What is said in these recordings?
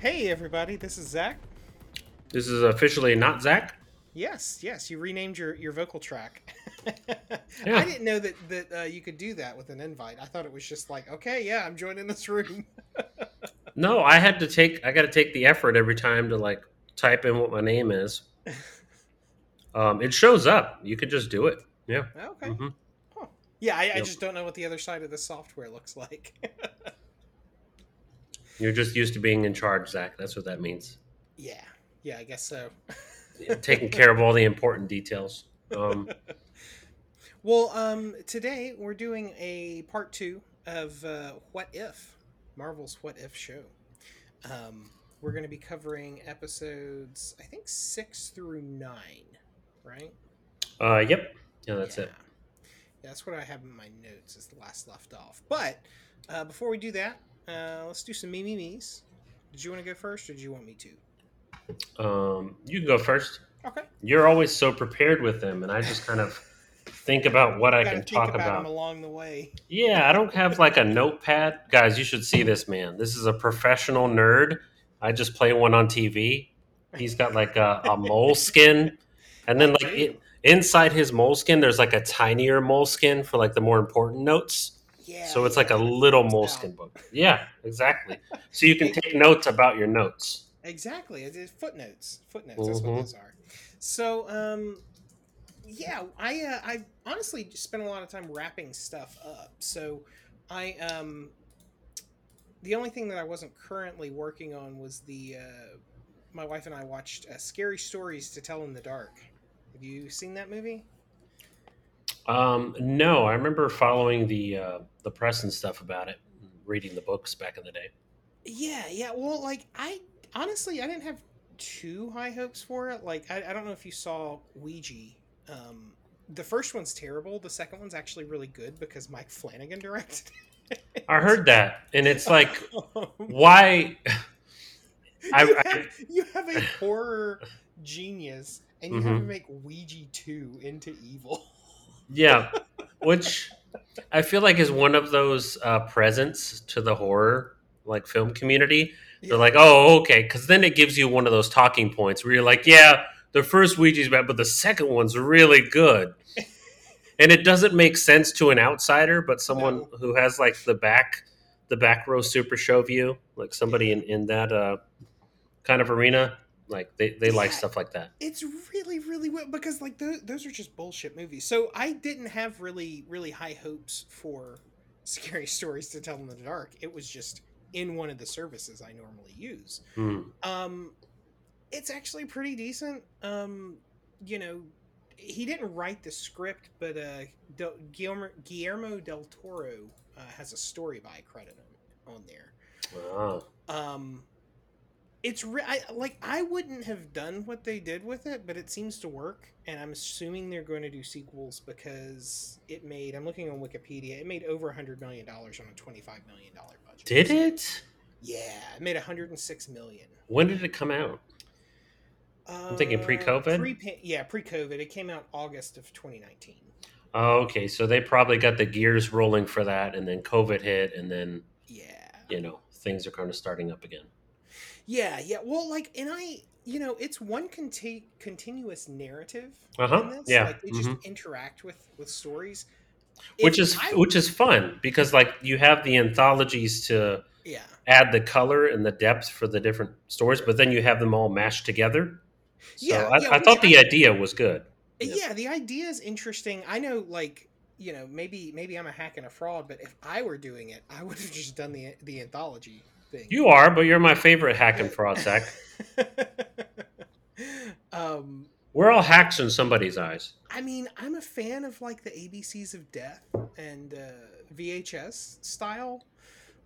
Hey, everybody, this is Zach. This is officially not Zach. Yes, yes, you renamed your, your vocal track. Yeah. I didn't know that that uh, you could do that with an invite. I thought it was just like, okay, yeah, I'm joining this room. No, I had to take. I got to take the effort every time to like type in what my name is. Um, it shows up. You could just do it. Yeah. okay. Mhm. Huh. Yeah, I, I just don't know what the other side of the software looks like. You're just used to being in charge, Zach. That's what that means. yeah, yeah, I guess so. Taking care of all the important details. Um, Well, um, today we're doing a part two of uh, What If, Marvel's What If show. Um, we're going to be covering episodes, I think six through nine, right? uh, yep. Yeah, that's yeah. it. Yeah, that's what I have in my notes as the last left off. But uh, before we do that, uh, let's do some me me me's. Did you want to go first, or did you want me to? Um, you can go first. Okay. You're always so prepared with them, and I just kind of think about what I can talk about, about. along the way. Yeah, I don't have like a notepad. Guys, you should see this man. This is a professional nerd. I just play one on TV. He's got like a, a Moleskine. And then like it, inside his Moleskine, there's like a tinier Moleskine for like the more important notes. Yeah. so it's like a little Moleskine book. Yeah, exactly. So you can take notes about your notes. Exactly. It is footnotes. Footnotes. That's what Mhm. those are. So, um, yeah, I uh, I honestly just spent a lot of time wrapping stuff up. So, I um, the only thing that I wasn't currently working on was the uh, my wife and I watched uh, Scary Stories to Tell in the Dark. Have you seen that movie? Um, no, I remember following the uh, the press and stuff about it, reading the books back in the day. Yeah, yeah. Well, like I honestly, I didn't have too high hopes for it. Like I, I don't know if you saw Ouija. Um, the first one's terrible. The second one's actually really good because Mike Flanagan directed. it. I heard that, and it's like, Um, why? I, you, I, have, you have a horror genius, and you have to Mhm. make Ouija two into evil. Yeah, which I feel like is one of those uh, presents to the horror like film community. They're like, oh, okay, because then it gives you one of those talking points where you're like, yeah, the first Ouija's bad, but the second one's really good. and it doesn't make sense to an outsider, but someone No. who has like the back, the back row super show view, like somebody in in that uh, kind of arena, like they they like stuff like that. it's really really well because like those, those are just bullshit movies so i didn't have really really high hopes for scary stories to tell in the dark it was just in one of the services i normally use Hmm. um it's actually pretty decent um you know he didn't write the script but uh Del- guillermo, guillermo del toro uh, has a story by credit on, on there Ah. um it's re- I, like i wouldn't have done what they did with it but it seems to work and i'm assuming they're going to do sequels because it made i'm looking on wikipedia it made over hundred million dollars on a 25 million dollar budget Did it? yeah it made 106 million When did it come out? I'm thinking Uh, pre-COVID? pre yeah pre-covid it came out august of 2019 Oh, okay. So they probably got the gears rolling for that, and then COVID hit, and then yeah you know things are kind of starting up again. Yeah yeah well like and i you know it's one conti- continuous narrative Uh huh. in this. Yeah. like they just mhm. interact with with stories Which If is I- which is fun because like you have the anthologies to yeah add the color and the depth for the different stories, but then you have them all mashed together. So Yeah, I, yeah, I thought the I- idea was good. yeah. Yeah. the idea is interesting i know like you know maybe maybe i'm a hack and a fraud but if i were doing it i would have just done the the anthology thing You are, but you're my favorite hack and fraud, Zach. um We're all hacks in somebody's eyes. i mean i'm a fan of like the abcs of death and uh vhs style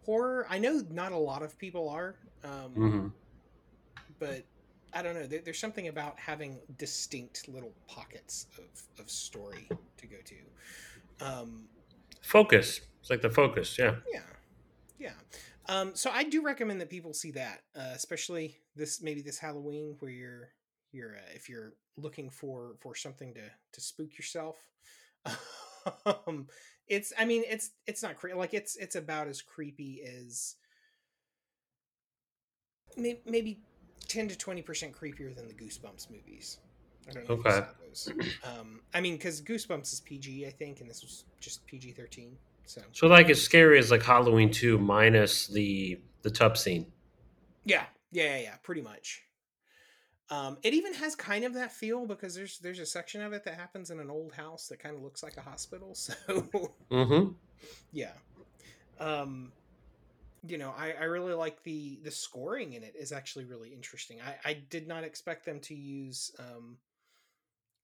horror i know not a lot of people are um hmm but I don't know. There, there's something about having distinct little pockets of, of story to go to. Um, Focus. It's like the focus. Yeah. yeah, yeah. Um, so I do recommend that people see that, uh, especially this maybe this Halloween where you're you're uh, if you're looking for for something to to spook yourself. um, it's I mean it's it's not cre- like it's it's about as creepy as may- maybe ten to twenty percent creepier than the Goosebumps movies. I don't know if Okay. you saw those. Um, I mean, because Goosebumps is PG, I think, and this was just PG thirteen. So So like as scary as like Halloween two minus the the tub scene. yeah, yeah, yeah, yeah pretty much. Um, it even has kind of that feel because there's there's a section of it that happens in an old house that kind of looks like a hospital. So Mm-hmm. yeah um you know I, I really like the the scoring in it is actually really interesting i i did not expect them to use um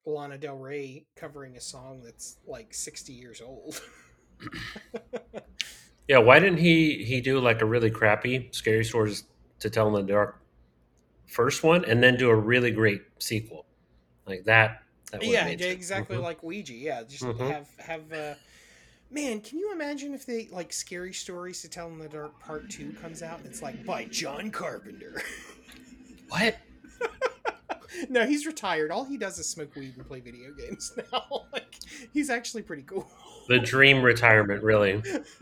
lana del rey covering a song that's like 60 years old Yeah, why didn't he he do like a really crappy scary stories to tell in the dark first one and then do a really great sequel like that? that yeah made yeah, sense. exactly Mhm. like ouija yeah just Mhm. have have uh man can you imagine if they like scary stories to tell in the dark part two comes out and it's like by john carpenter What? no, he's retired. All he does is smoke weed and play video games now. like he's actually pretty cool. The dream retirement, really,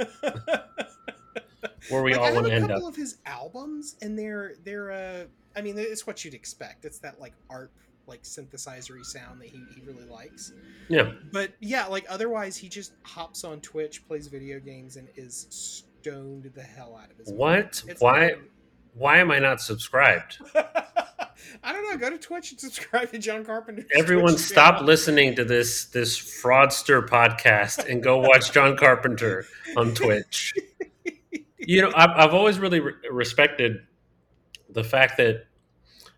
where we like, all I have want a to end couple of his albums, and they're they're uh, I mean, it's what you'd expect. It's that like art, like synthesizery sound that he, he really likes. Yeah, But yeah, like otherwise, he just hops on Twitch, plays video games, and is stoned the hell out of his. What? Why- fucking- why am I not subscribed? I don't know. Go to Twitch and subscribe to John Carpenter. Everyone, stop listening to this this fraudster podcast and go watch John Carpenter on Twitch. You know, I've, I've always really re- respected the fact that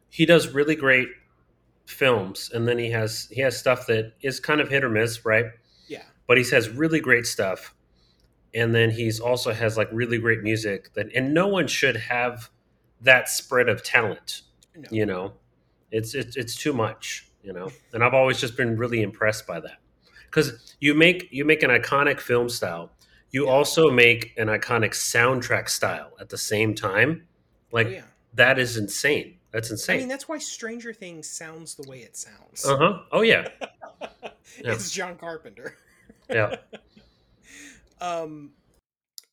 he does really great films, and then he has he has stuff that is kind of hit or miss, right? Yeah. But he has really great stuff, and then he's also has like really great music that, and no one should have that spread of talent No. you know it's it's it's too much you know and i've always just been really impressed by that because you make you make an iconic film style you Yeah. also make an iconic soundtrack style at the same time like oh, yeah. that is insane that's I mean, that's why Stranger Things sounds the way it sounds. uh-huh oh yeah Yeah. it's John Carpenter. yeah Um,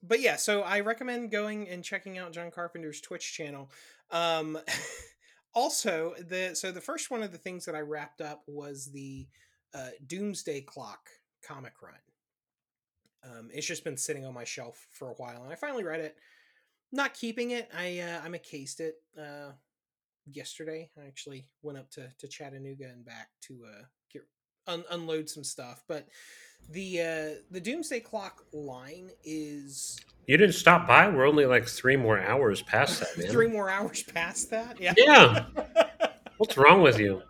but yeah, so I recommend going and checking out John Carpenter's Twitch channel. Um, also, the so the first one of the things that I wrapped up was the uh, Doomsday Clock comic run. Um, it's just been sitting on my shelf for a while, and I finally read it. Not keeping it. I uh, I cased it uh, yesterday. I actually went up to to Chattanooga and back to uh, un- unload some stuff, but the uh the doomsday clock line is you didn't stop by? We're only like three more hours past that man. Three more hours past that? Yeah. Yeah. What's wrong with you?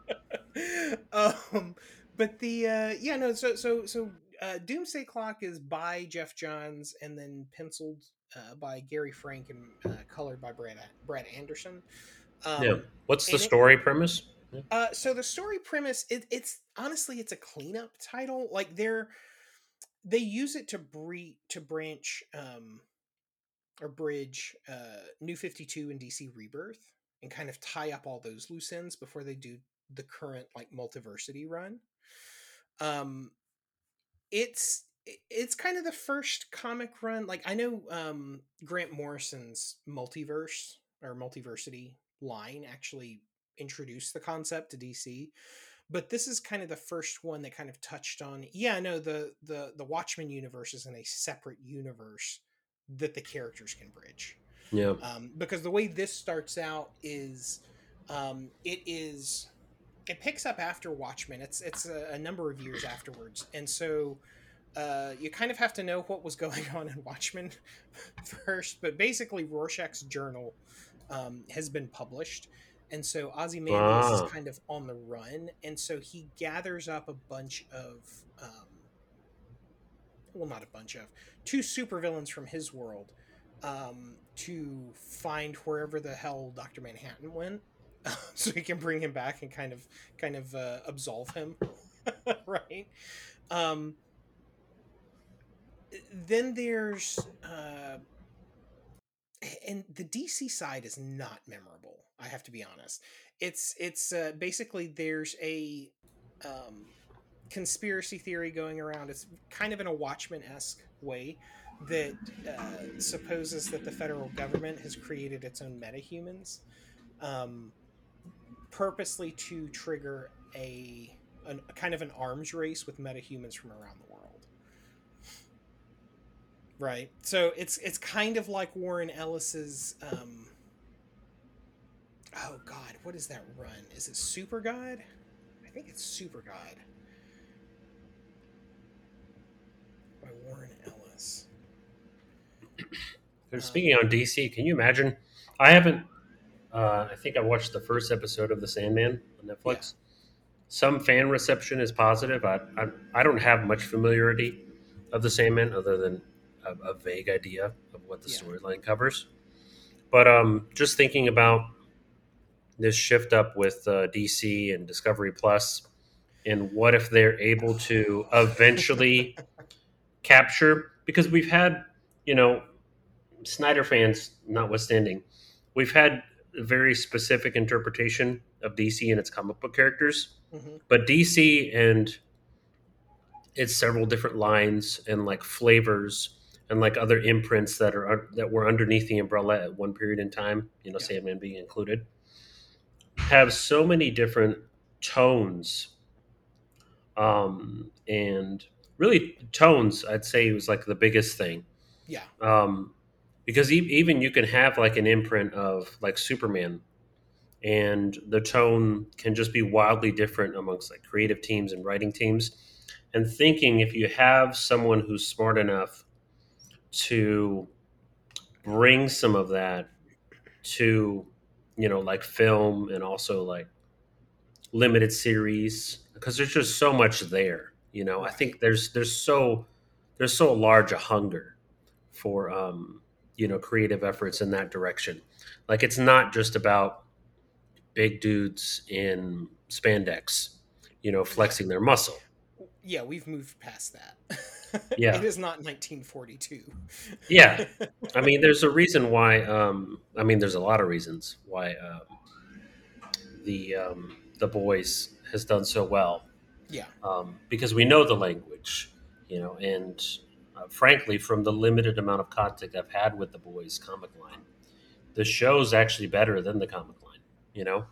Um but the uh yeah no so so so uh doomsday clock is by Geoff Johns and then penciled uh, by gary frank and uh, colored by brad brad anderson. Um yeah what's the and it- story premise Uh, so the story premise, it, it's honestly it's a cleanup title. Like they're they use it to bre- to branch um or bridge uh New Fifty Two and DC Rebirth and kind of tie up all those loose ends before they do the current like multiversity run. Um, it's it's kind of the first comic run. Like I know um Grant Morrison's multiverse or multiversity line actually introduced the concept to DC. But this is kind of the first one that kind of touched on. Yeah, no, the the the Watchmen universe is in a separate universe that the characters can bridge. yeah Um, because the way this starts out is, um, it is, it picks up after Watchmen. It's it's a, a number of years afterwards, and so uh, you kind of have to know what was going on in Watchmen first. But basically, Rorschach's journal um, has been published, and so Ozymandias Ah. is kind of on the run, and so he gathers up a bunch of. Um, well, not a bunch of two supervillains from his world um, to find wherever the hell Doctor Manhattan went, so he can bring him back and kind of kind of uh, absolve him, right? Um, then there's uh, and the DC side is not memorable. I have to be honest. It's it's uh, basically there's a um, conspiracy theory going around. It's kind of in a Watchmen esque way that uh, supposes that the federal government has created its own metahumans, um, purposely to trigger a, an, a kind of an arms race with metahumans from around the world. Right. So it's it's kind of like Warren Ellis's. Um, oh God, what is that run? Is it Super God? I think it's Super God. By Warren Ellis. Speaking on DC, can you imagine? I haven't. Uh, I think I watched the first episode of The Sandman on Netflix. Some fan reception is positive. I, I I don't have much familiarity of The Sandman other than a, a vague idea of what the Yeah. storyline covers. But um, just thinking about this shift up with uh, DC and Discovery Plus, and what if they're able to eventually capture? Because we've had, you know, Snyder fans notwithstanding, we've had a very specific interpretation of DC and its comic book characters. Mhm. But DC and its several different lines and like flavors and like other imprints that are that were underneath the umbrella at one period in time, you know, Yeah. Sandman being included, have so many different tones. Um, and really tones, I'd say was like the biggest thing Yeah. um, because e- even you can have like an imprint of like Superman, and the tone can just be wildly different amongst like creative teams and writing teams. And thinking if you have someone who's smart enough to bring some of that to, you know, like film and also like limited series, because there's just so much there. You know, I think there's there's so there's so large a hunger for um, you know creative efforts in that direction. Like it's not just about big dudes in spandex, you know, flexing their muscle. Yeah, we've moved past that. Yeah. it is not 1942. Yeah. I mean, there's a reason why. Um, I mean, there's a lot of reasons why um, the um, the boys has done so well yeah. um, because we know the language, you know, and uh, frankly, from the limited amount of contact I've had with the boys' comic line, the show's actually better than the comic line, you know,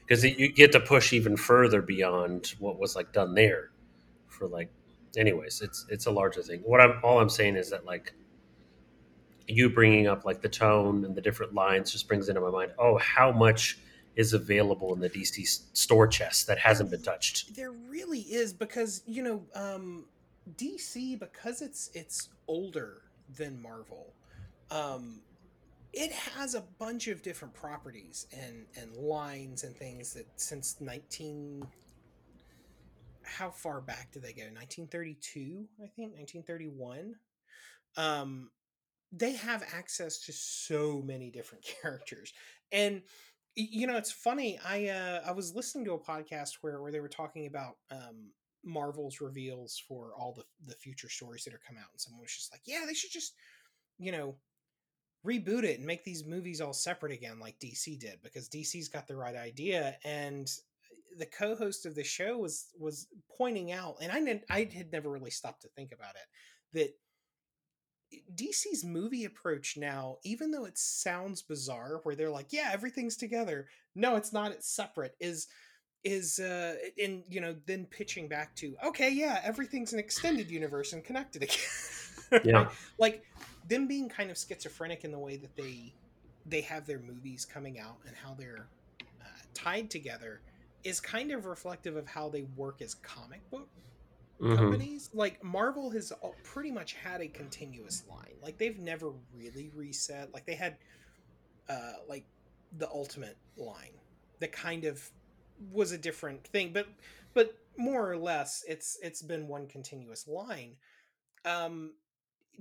because you get to push even further beyond what was like done there. For like, anyways, it's it's a larger thing. What I'm all I'm saying is that like you bringing up like the tone and the different lines just brings into my mind, oh, how much is available in the DC store chest that hasn't been touched. There really is because you know um, DC because it's it's older than Marvel. Um, it has a bunch of different properties and and lines and things that since 19 how far back do they go? 1932 i think 1931 um they have access to so many different characters and you know it's funny i uh i was listening to a podcast where where they were talking about um marvel's reveals for all the the future stories that are come out and someone was just like yeah they should just you know reboot it and make these movies all separate again like dc did because dc's got the right idea and the co-host of the show was was pointing out and i didn't i had never really stopped to think about it that DC's movie approach now, even though it sounds bizarre, where they're like, "Yeah, everything's together," no, it's not. It's separate. Is is uh, in you know then pitching back to, okay, yeah, everything's an extended universe and connected again. Yeah. Like them being kind of schizophrenic in the way that they they have their movies coming out and how they're uh, tied together is kind of reflective of how they work as comic book Mhm. companies. Like marvel has pretty much had a continuous line. Like they've never really reset. Like they had uh like the ultimate line that kind of was a different thing but but more or less it's it's been one continuous line. Um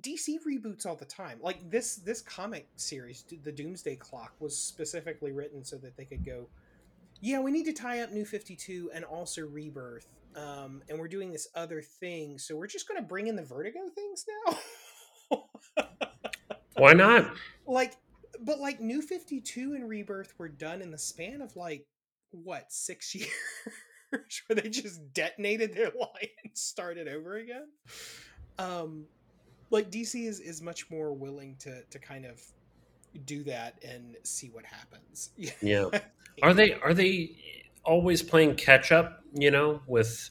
dc reboots all the time. Like this this comic series the doomsday clock was specifically written so that they could go yeah we need to tie up new 52 and also rebirth um, and we're doing this other thing so we're just going to bring in the vertigo things now Why not? like but like new 52 and rebirth were done in the span of like what six years where they just detonated their line and started over again. Um, like DC is is much more willing to to kind of do that and see what happens. Yeah. Are they are they always playing catch up, you know, with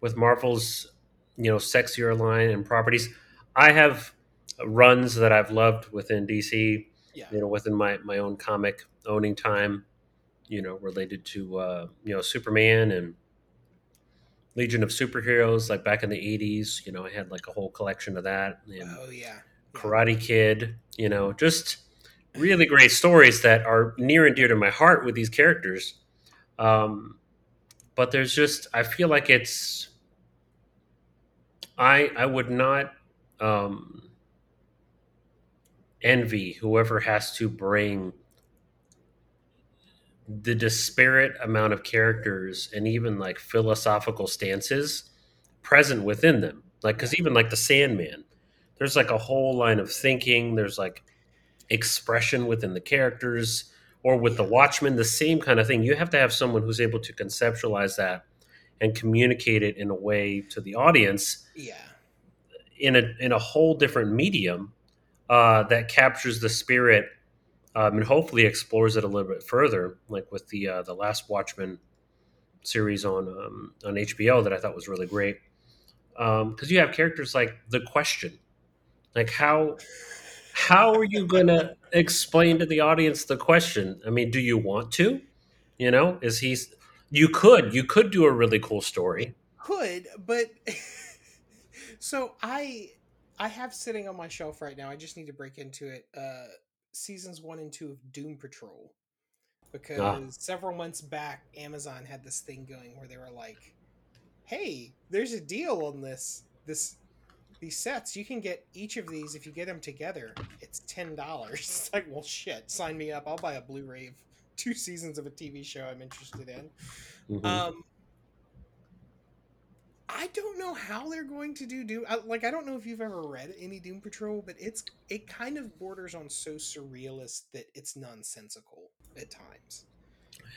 with Marvel's, you know, sexier line and properties? I have runs that I've loved within DC, Yeah. you know, within my my own comic owning time, you know, related to uh, you know, Superman and Legion of Superheroes like back in the 80s, you know, I had like a whole collection of that and Oh yeah. Yeah. Karate Kid, you know, just really great stories that are near and dear to my heart with these characters. Um, but there's just, I feel like it's, I I would not um, envy whoever has to bring the disparate amount of characters and even like philosophical stances present within them. Like, because even like the Sandman, there's like a whole line of thinking. There's like expression within the characters, or with the Watchmen, the same kind of thing. You have to have someone who's able to conceptualize that and communicate it in a way to the audience Yeah. in a in a whole different medium uh, that captures the spirit um, and hopefully explores it a little bit further, like with the uh, the last Watchmen series on um, on HBO that I thought was really great. Because you have characters like the Question, like how how are you going to explain to the audience the question? I mean, do you want to? You know, is he? You could you could do a really cool story. Could, but so I I have sitting on my shelf right now. I just need to break into it. Uh seasons 1 and 2 of Doom Patrol. Because several months back Amazon had this thing going where they were like, "Hey, there's a deal on this this these sets. You can get each of these if you get them together. It's $10." It's like, "Well, shit, sign me up. I'll buy a Blu-ray of two seasons of a TV show I'm interested in." Mhm. Um, I don't know how they're going to do Doom. Like, I don't know if you've ever read any Doom Patrol, but it's it kind of borders on so surrealist that it's nonsensical at times.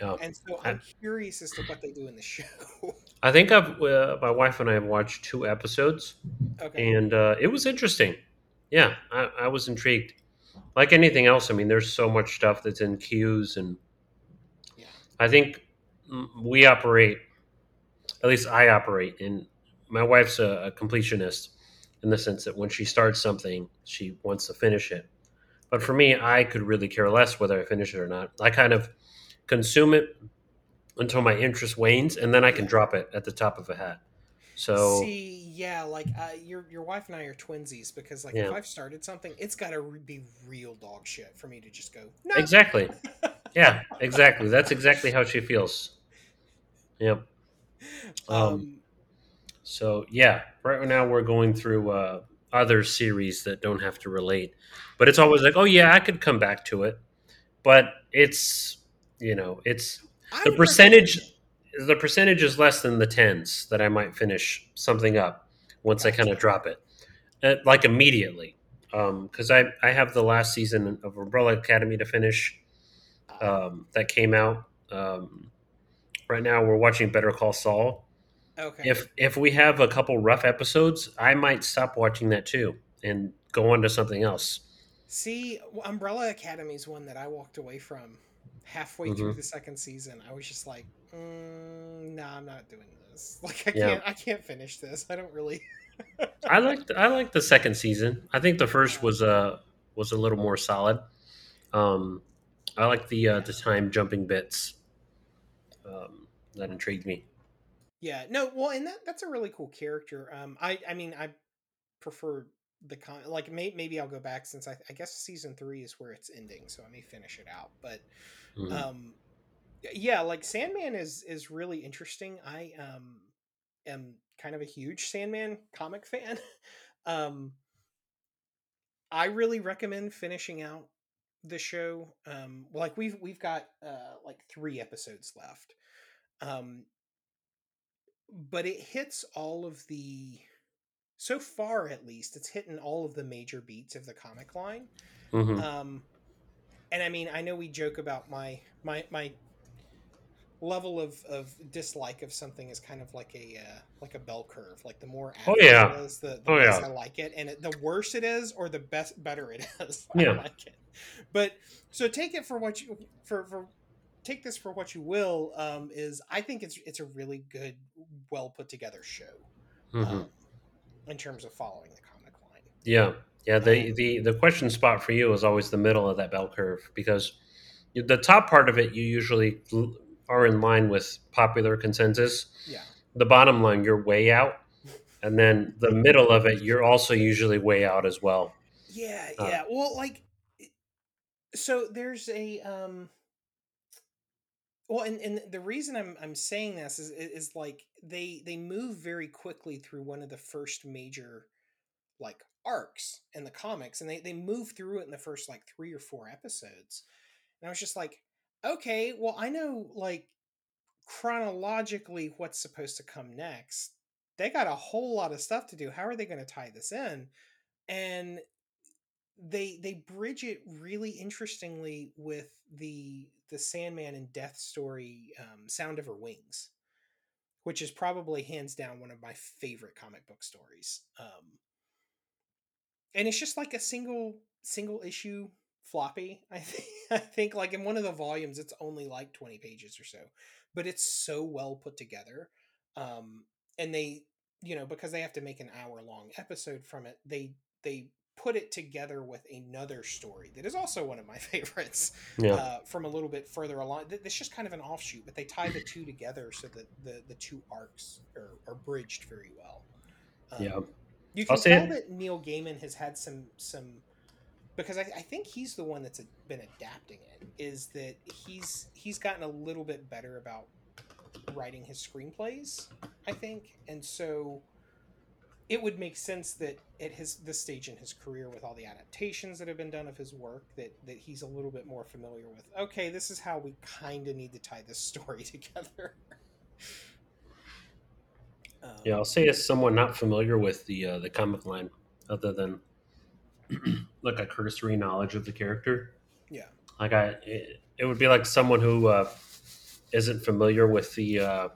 Yeah. And so I'm curious as to what they do in the show. I think I've uh, my wife and I have watched two episodes, okay. and uh, it was interesting. Yeah, I, I was intrigued. Like anything else, I mean, there's so much stuff that's in queues, and Yeah. I think we operate. At least I operate, and my wife's a, a completionist in the sense that when she starts something, she wants to finish it. But for me, I could really care less whether I finish it or not. I kind of consume it until my interest wanes, and then I can drop it at the top of a hat. So See, yeah, like uh, your your wife and I are twinsies because like Yeah. if I've started something, it's got to re- be real dog shit for me to just go. No. exactly, yeah, exactly. That's exactly how she feels. Yep. Um, Um, So yeah, right now we're going through uh, other series that don't have to relate, but it's always like, oh yeah, I could come back to it, but it's you know it's I the would percentage the percentage is less than the tens that I might finish something up once I kind of drop it, uh, like immediately. Because I I have the last season of Umbrella Academy to finish um, that came out. Um, right now we're watching Better Call Saul. okay. If if we have a couple rough episodes, I might stop watching that too and go on to something else. See, Umbrella Academy is one that I walked away from halfway through Mhm. the second season. I was just like, mm, "Nah, I'm not doing this. Like, I Yeah. can't. I can't finish this. I don't really." I liked I liked the second season. I think the first was uh was a little more solid. Um, I like the uh, the time jumping bits. Um, that intrigued me. Yeah. No. Well, and that that's a really cool character. Um, I I mean, I prefer the con. Like, may, maybe I'll go back since I, I guess season three is where it's ending, so I may finish it out. But Mhm. um yeah like sandman is is really interesting i um am kind of a huge sandman comic fan um i really recommend finishing out the show um like we've we've got uh like three episodes left um but it hits all of the so far at least it's hitting all of the major beats of the comic line Mhm. um and i mean i know we joke about my my my level of, of dislike of something is kind of like a uh, like a bell curve. Like the more Oh, yeah. it is, the, the Oh, less yeah. I like it, and it, the worse it is, or the best better it is. Yeah. I like it. But so take it for what you for for take this for what you will. Um, is I think it's it's a really good, well put together show. Mhm. Um, in terms of following the comic line. Yeah, yeah. The, the the question spot for you is always the middle of that bell curve because the top part of it you usually are in line with popular consensus. Yeah. The bottom line you're way out, and then the middle of it you're also usually way out as well. Yeah, Uh, yeah. Well, like, so there's a um. Well, and, and the reason I'm I'm saying this is is like they they move very quickly through one of the first major like arcs in the comics, and they they move through it in the first like three or four episodes, and I was just like, okay, well I know like chronologically what's supposed to come next. They got a whole lot of stuff to do. How are they going to tie this in? And they they bridge it really interestingly with the the Sandman and Death story, um, Sound of Her Wings, which is probably hands down one of my favorite comic book stories. Um, and it's just like a single single issue floppy. I think I think like in one of the volumes, it's only like twenty pages or so, but it's so well put together. Um, and they, you know, because they have to make an hour long episode from it, they they put it together with another story that is also one of my favorites Yeah, uh, from a little bit further along. Th- It's just kind of an offshoot, but they tie the two together so that the, the two arcs are, are bridged very well. Um, yeah, you can tell it- that Neil Gaiman has had some some because I, I think he's the one that's been adapting it. Is that he's he's gotten a little bit better about writing his screenplays, I think, and so it would make sense that at his this stage in his career, with all the adaptations that have been done of his work, that that he's a little bit more familiar with. Okay, this is how we kind of need to tie this story together. Um, yeah. I'll say as someone not familiar with the uh, the comic line, other than like a cursory knowledge of the character. Yeah. Like I, it, it would be like someone who uh, isn't familiar with the uh,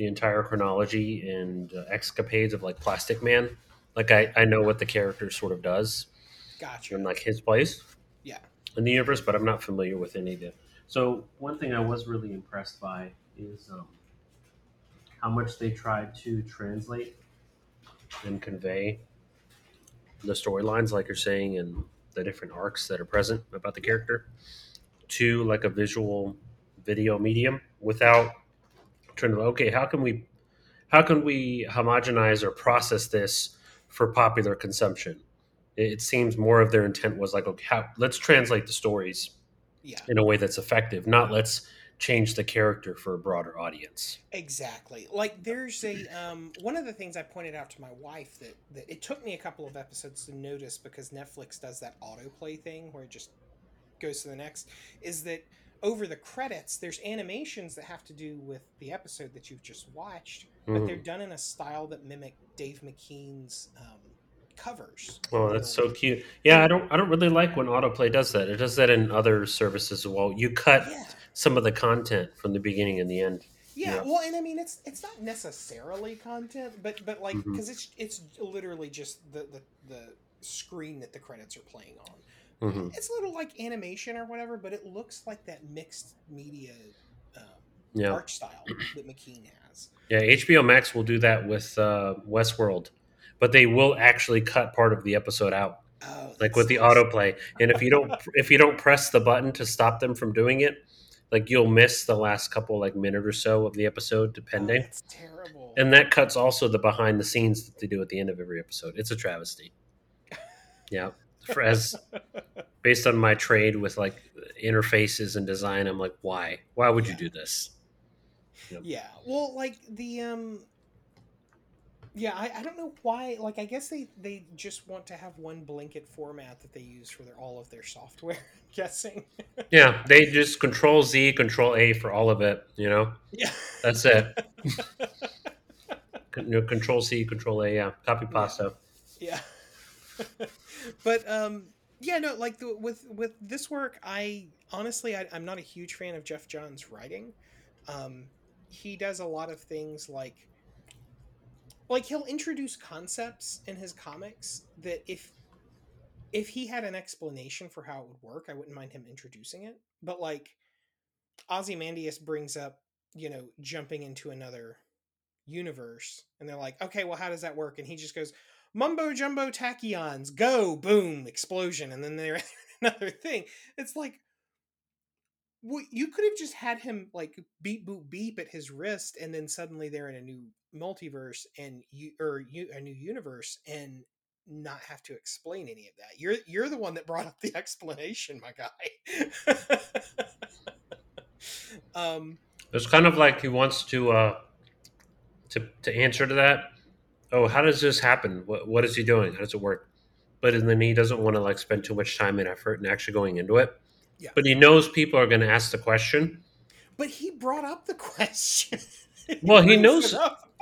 the entire chronology and uh, escapades of like Plastic Man. Like I, I know what the character sort of does Gotcha. and like his place Yeah. in the universe, but I'm not familiar with any of it. So one thing I was really impressed by is um, how much they tried to translate and convey the storylines, like you're saying, and the different arcs that are present about the character to like a visual video medium without trying to okay, how can we how can we homogenize or process this for popular consumption? It, seems more of their intent was like, okay, how, let's translate the stories Yeah. in a way that's effective, not let's change the character for a broader audience. Exactly. Like there's a um one of the things I pointed out to my wife that that it took me a couple of episodes to notice because Netflix does that autoplay thing where it just goes to the next is that over the credits there's animations that have to do with the episode that you've just watched, but Mhm. they're done in a style that mimic Dave McKean's um covers. Oh, that's so cute. Yeah, I don't I don't really like when autoplay does that. It does that in other services as well. You cut Yeah. some of the content from the beginning and the end. Yeah, Yeah. well, and I mean, it's it's not necessarily content, but but like because it's it's literally just the, the the screen that the credits are playing on. Hmm It's a little like animation or whatever, but it looks like that mixed media um, Yeah. art style that McKean has. Yeah, HBO Max will do that with uh, Westworld, but they will actually cut part of the episode out, Oh, like with the nice. autoplay. And if you don't if you don't press the button to stop them from doing it, like you'll miss the last couple like minute or so of the episode, depending. that's terrible. and that cuts also the behind the scenes that they do at the end of every episode. It's a travesty. Yeah, for, as based on my trade with like interfaces and design, I'm like, why? Why would you do this? yeah, well, like the um. Yeah, I, I don't know why. Like, I guess they, they just want to have one blanket format that they use for their all of their software. I'm guessing. Yeah, they just Control Z, Control A for all of it. You know, Yeah. that's it. Con- you know, Control C, Control A. Yeah, copy pasta. Yeah. but um yeah, no, like the, with with this work, I honestly I, I'm not a huge fan of Geoff Johns' writing. Um, he does a lot of things like like he'll introduce concepts in his comics that if if he had an explanation for how it would work, I wouldn't mind him introducing it. But like Ozymandias brings up, you know, jumping into another universe, and they're like, okay, well, how does that work? And he just goes, mumbo jumbo tachyons, go, boom, explosion, and then they're another thing. It's like, well, you could have just had him like beep boop beep at his wrist, and then suddenly they're in a new multiverse and you or you a new universe, and not have to explain any of that. You're you're the one that brought up the explanation, my guy. um, It's kind of like he wants to uh, to to answer to that. Oh, how does this happen? What what is he doing? How does it work? But and then he doesn't want to like spend too much time and effort and actually going into it. Yeah. But he knows people are going to ask the question. but he brought up the question. Well, he knows-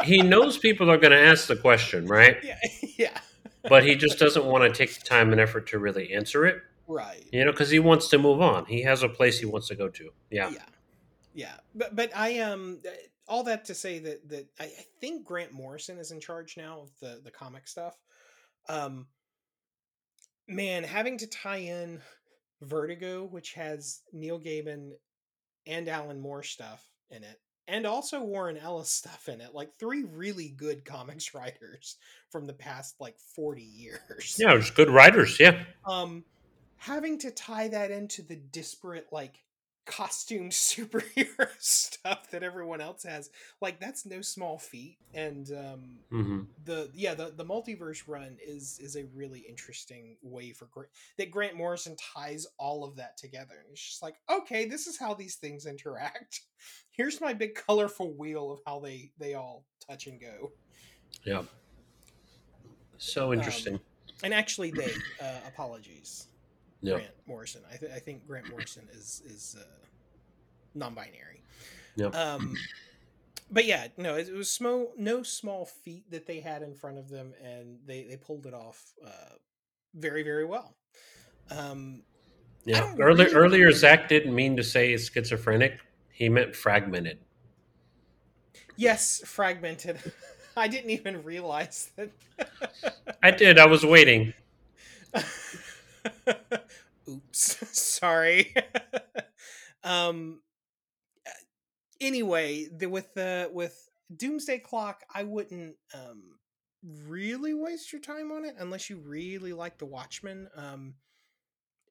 He knows people are going to ask the question, right? Yeah, yeah, But he just doesn't want to take the time and effort to really answer it. right. You know, because he wants to move on. He has a place he wants to go to. Yeah. yeah yeah but but i um all that to say that that I, I think grant morrison is in charge now of the the comic stuff um man having to tie in vertigo which has neil gaiman and alan moore stuff in it and also warren ellis stuff in it like three really good comics writers from the past like 40 years Yeah, just good writers. Yeah. um having to tie that into the disparate like costumed superhero stuff that everyone else has. Like that's no small feat. And um hmm the yeah the the multiverse run is is a really interesting way for Gra- that grant morrison ties all of that together. And it's just like okay this is how these things interact. Here's my big colorful wheel of how they they all touch and go. Yeah. So interesting. and actually they uh apologies yeah. Grant Morrison. I, th- I think Grant Morrison is is uh, non-binary. Yep. Um, but yeah, no, it, it was small, no small feat that they had in front of them, and they they pulled it off uh, very very well. Um, Yeah. Earlier, really- earlier, Zach didn't mean to say schizophrenic. He meant fragmented. yes, fragmented. I didn't even realize that. I did. I was waiting. Oops, sorry. um. Anyway, the, with the with Doomsday Clock, I wouldn't um really waste your time on it unless you really like the Watchmen. Um,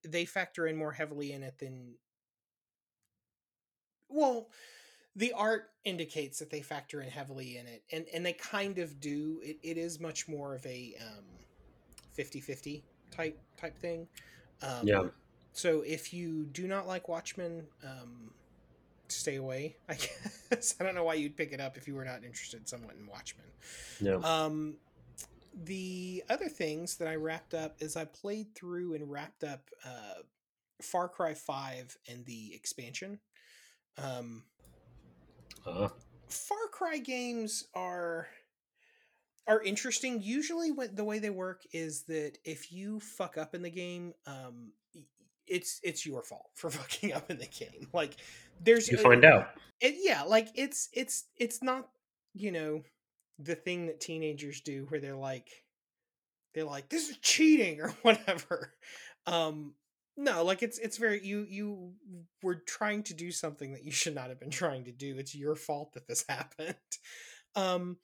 they factor in more heavily in it than. Well, the art indicates that they factor in heavily in it, and and they kind of do. It, it is much more of a um, 50-50 type type thing. Um, Yeah. So if you do not like Watchmen, um, stay away. I guess I don't know why you'd pick it up if you were not interested somewhat in Watchmen. Yeah. Um, the other things that I wrapped up is I played through and wrapped up uh, Far Cry Five and the expansion. Um, Uh, Far Cry games are are interesting. Usually, when the way they work is that if you fuck up in the game, um, it's it's your fault for fucking up in the game. Like there's you find out. it, yeah, like it's it's it's not you know the thing that teenagers do where they're like they're like this is cheating or whatever. Um, no, like it's it's very you you were trying to do something that you should not have been trying to do. It's your fault that this happened. Um,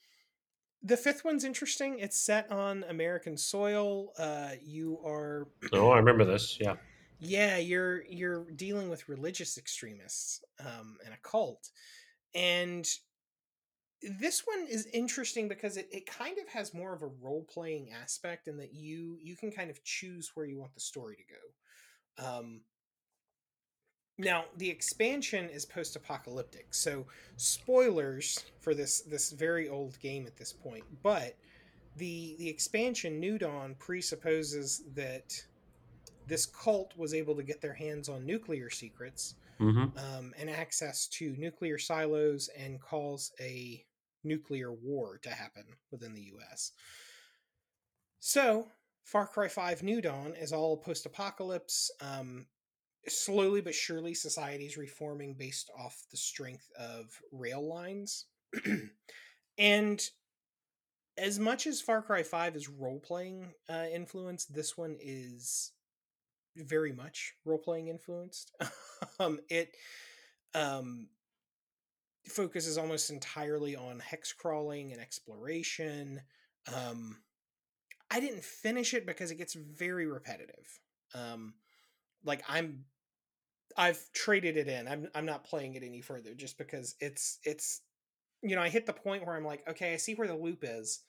the fifth one's interesting. It's set on American soil. Uh, you are Oh, I remember this. Yeah. yeah you're you're dealing with religious extremists um and a cult and this one is interesting because it, it kind of has more of a role-playing aspect in that you you can kind of choose where you want the story to go um now the expansion is post-apocalyptic so spoilers for this this very old game at this point but the the expansion new dawn presupposes that this cult was able to get their hands on nuclear secrets hmm um, and access to nuclear silos and cause a nuclear war to happen within the US. So Far Cry 5 New Dawn is all post apocalypse. Um, slowly but surely, society is reforming based off the strength of rail lines. and as much as Far Cry 5 is role playing uh, influence, this one is very much role playing influenced. um, it um, focuses almost entirely on hex crawling and exploration. Um, I didn't finish it because it gets very repetitive. Um, like I'm, I've traded it in. I'm I'm not playing it any further just because it's it's, you know, I hit the point where I'm like, okay, I see where the loop is.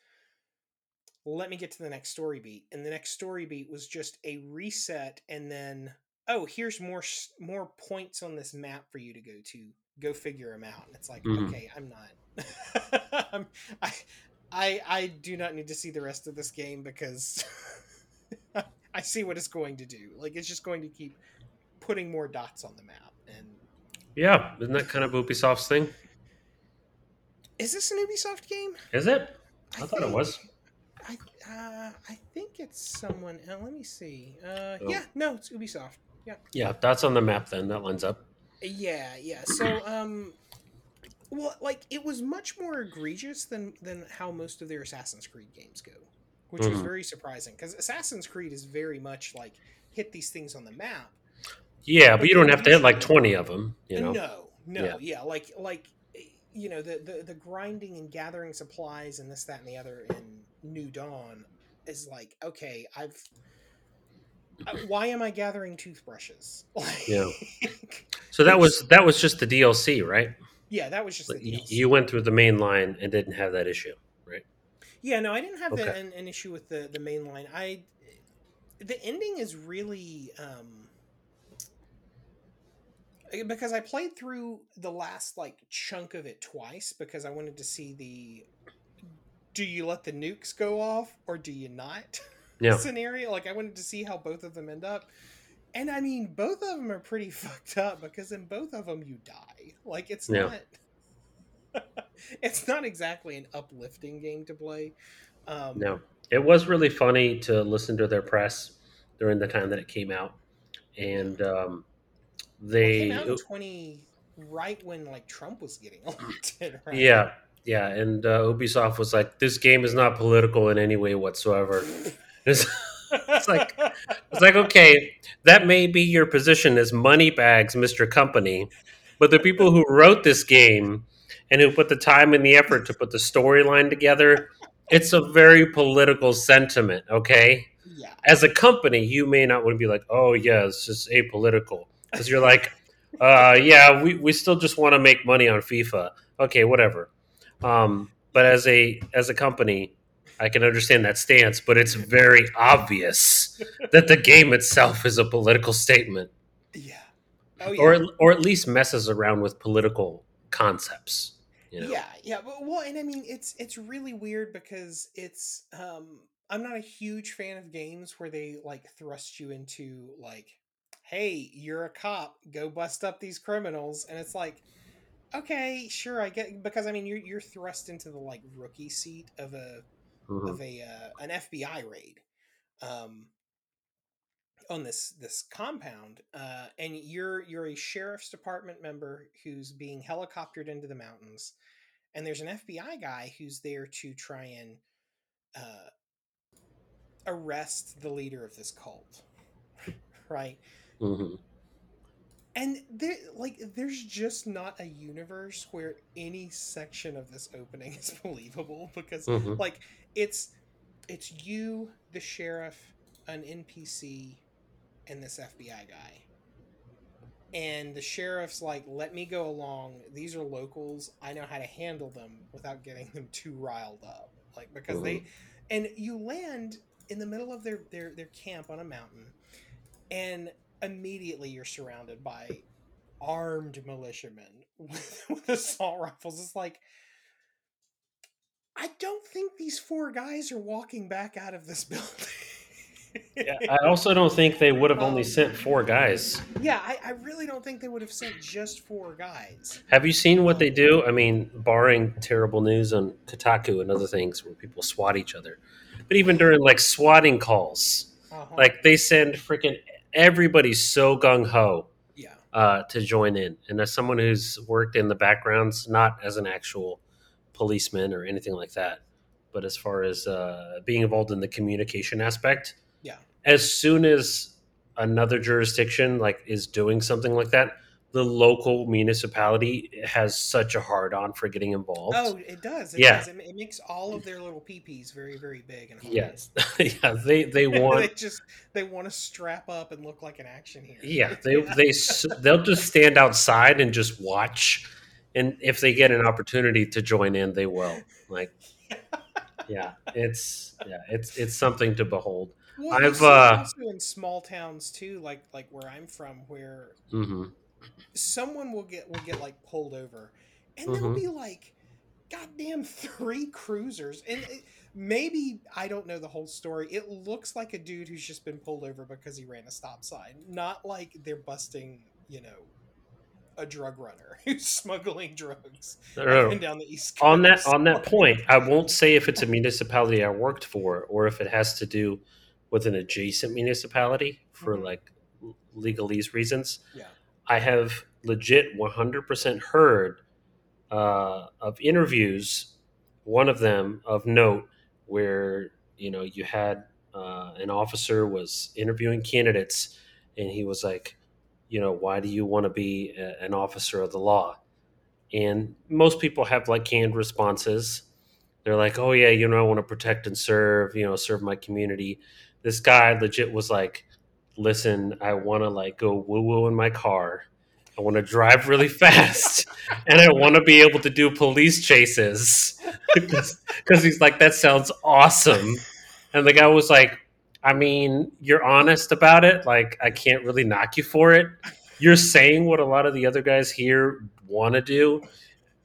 Let me get to the next story beat, and the next story beat was just a reset, and then oh, here's more more points on this map for you to go to. Go figure them out. And it's like, mm-hmm. okay, I'm not. I'm, I I I do not need to see the rest of this game because I see what it's going to do. Like it's just going to keep putting more dots on the map and Yeah, isn't that kind of Ubisoft's thing? Is this an Ubisoft game? Is it? I, I thought think, it was. I uh, I think it's someone. Uh, let me see. Uh, oh. Yeah, no, it's Ubisoft. Yeah. Yeah, that's on the map. Then that lines up. Yeah, yeah. So, um, well, like it was much more egregious than than how most of their Assassin's Creed games go, which mm-hmm. was very surprising because Assassin's Creed is very much like hit these things on the map. Yeah, but, you don't have to hit like twenty of them. You know? No, no, yeah. yeah, like like you know the, the the grinding and gathering supplies and this that and the other in New Dawn is like okay, I've uh, why am I gathering toothbrushes? yeah. So that was that was just the DLC, right? Yeah, that was just You went through the main line and didn't have that issue, right? Yeah, no, I didn't have okay. the, an, an, issue with the the main line. I the ending is really um because I played through the last like chunk of it twice because I wanted to see the do you let the nukes go off or do you not yeah. scenario. Like I wanted to see how both of them end up. And I mean, both of them are pretty fucked up because in both of them you die. Like it's yeah. not it's not exactly an uplifting game to play. Um, no, it was really funny to listen to their press during the time that it came out, and um, they well, came out twenty right when like Trump was getting elected. Right? Yeah, yeah, and uh, Ubisoft was like, "This game is not political in any way whatsoever." It's, it's like it's like okay, that may be your position as money bags, Mister Company, but the people who wrote this game and who put the time and the effort to put the storyline together, it's a very political sentiment. Okay, yeah. As a company, you may not want to be like, oh yeah, it's just apolitical, because you're like, uh, yeah, we we still just want to make money on FIFA. Okay, whatever. Um, but as a as a company, I can understand that stance, but it's very obvious that the game itself is a political statement. Yeah. Oh, yeah. Or, or at least messes around with political concepts. You know? Yeah, yeah. Well, and I mean, it's it's really weird because it's. Um, I'm not a huge fan of games where they like thrust you into like, "Hey, you're a cop. Go bust up these criminals," and it's like, okay, sure, I get because I mean, you're you're thrust into the like rookie seat of a mm-hmm. of a uh, an FBI raid um, on this this compound, uh, and you're you're a sheriff's department member who's being helicoptered into the mountains, and there's an FBI guy who's there to try and uh, arrest the leader of this cult, right? Mm-hmm. And there like there's just not a universe where any section of this opening is believable because mm-hmm. like it's it's you the sheriff an npc and this fbi guy. And the sheriff's like let me go along. These are locals. I know how to handle them without getting them too riled up. Like because mm-hmm. they and you land in the middle of their their their camp on a mountain and immediately you're surrounded by armed militiamen with, with assault rifles. It's like, I don't think these four guys are walking back out of this building. yeah, I also don't think they would have only um, sent four guys. Yeah, I, I, really don't think they would have sent just four guys. Have you seen what they do? I mean, barring terrible news on Kotaku and other things where people swat each other, but even during like swatting calls, Uh-huh. like they send freaking everybody's so gung ho yeah, uh, to join in. And as someone who's worked in the backgrounds, not as an actual policeman or anything like that, but as far as uh, being involved in the communication aspect, Yeah. As soon as another jurisdiction like is doing something like that, the local municipality has such a hard on for getting involved. Oh, it does. It Yeah. does. It, it makes all of their little peepees very, very big and. Yes, yeah, they they want they just they want to strap up and look like an action hero. Yeah, they they they'll just stand outside and just watch, and if they get an opportunity to join in, they will. Like, yeah, it's yeah, it's it's something to behold. Well, I've, uh, also in small towns too, like like where I'm from, where hmm someone will get will get like pulled over, and there'll Mhm. be like, goddamn three cruisers, and it, maybe I don't know the whole story. It looks like a dude who's just been pulled over because he ran a stop sign, not like they're busting, you know, a drug runner who's smuggling drugs and down the east coast. On that on that point, I won't say if it's a municipality I worked for or if it has to do with an adjacent municipality for Mhm. like legalese reasons. Yeah. I have legit 100% heard uh, of interviews, one of them of note, where you know you had uh, an officer was interviewing candidates, and he was like, you know, why do you want to be a, an officer of the law? And most people have like canned responses. They're like, oh yeah, you know, I want to protect and serve, you know, serve my community. This guy legit was like, listen, I want to like go woo woo in my car. I want to drive really fast and I want to be able to do police chases because he's like, that sounds awesome. And the guy was like, I mean, you're honest about it. Like, I can't really knock you for it. You're saying what a lot of the other guys here want to do.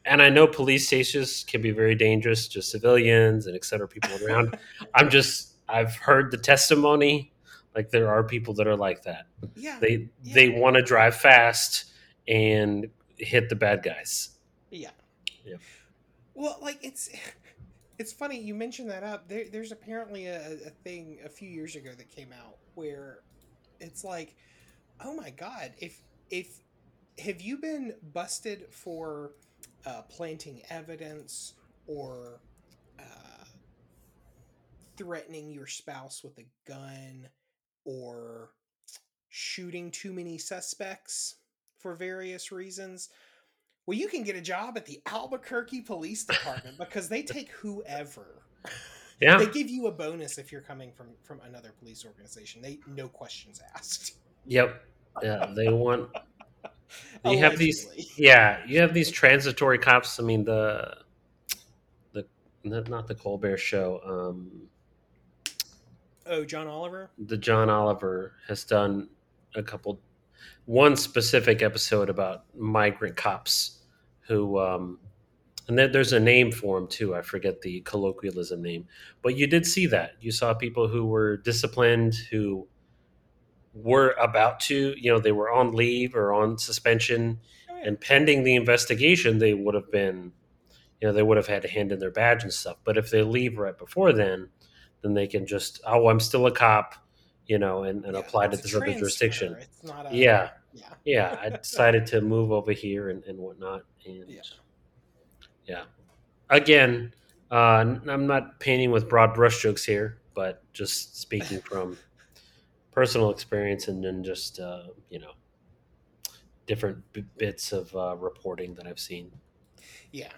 And I know police stations can be very dangerous, just civilians and et cetera, people around. I'm just, I've heard the testimony. Like, there are people that are like that. yeah, They Yeah. they want to drive fast and hit the bad guys. Yeah. Yeah. Well, like it's it's funny you mentioned that up. There, there's apparently a, a thing a few years ago that came out where it's like, oh my god, if if have you been busted for uh, planting evidence or uh, threatening your spouse with a gun or shooting too many suspects for various reasons? Well, you can get a job at the Albuquerque Police Department because they take whoever. Yeah. They give you a bonus if you're coming from from another police organization. They no questions asked. Yep. Yeah. They want. You have these. Yeah. You have these transitory cops. I mean the. The not not the Colbert Show. Um, Oh, John Oliver. the John Oliver has done a couple. One specific episode about migrant cops who. Um, and then there's a name for them too. I forget the colloquialism name, but you did see that. You saw people who were disciplined, who were about to, you know, they were on leave or on suspension, Oh, yeah. and pending the investigation, they would have been, you know, they would have had to hand in their badge and stuff. But if they leave right before then, then they can just, oh, I'm still a cop, you know, and, and Yeah, apply to a this other jurisdiction. It's not a Yeah, yeah. yeah. I decided to move over here and, and whatnot, and Yeah. yeah. Again, uh, I'm not painting with broad brushstrokes here, but just speaking from personal experience and then just uh, you know different b- bits of uh, reporting that I've seen. Yeah,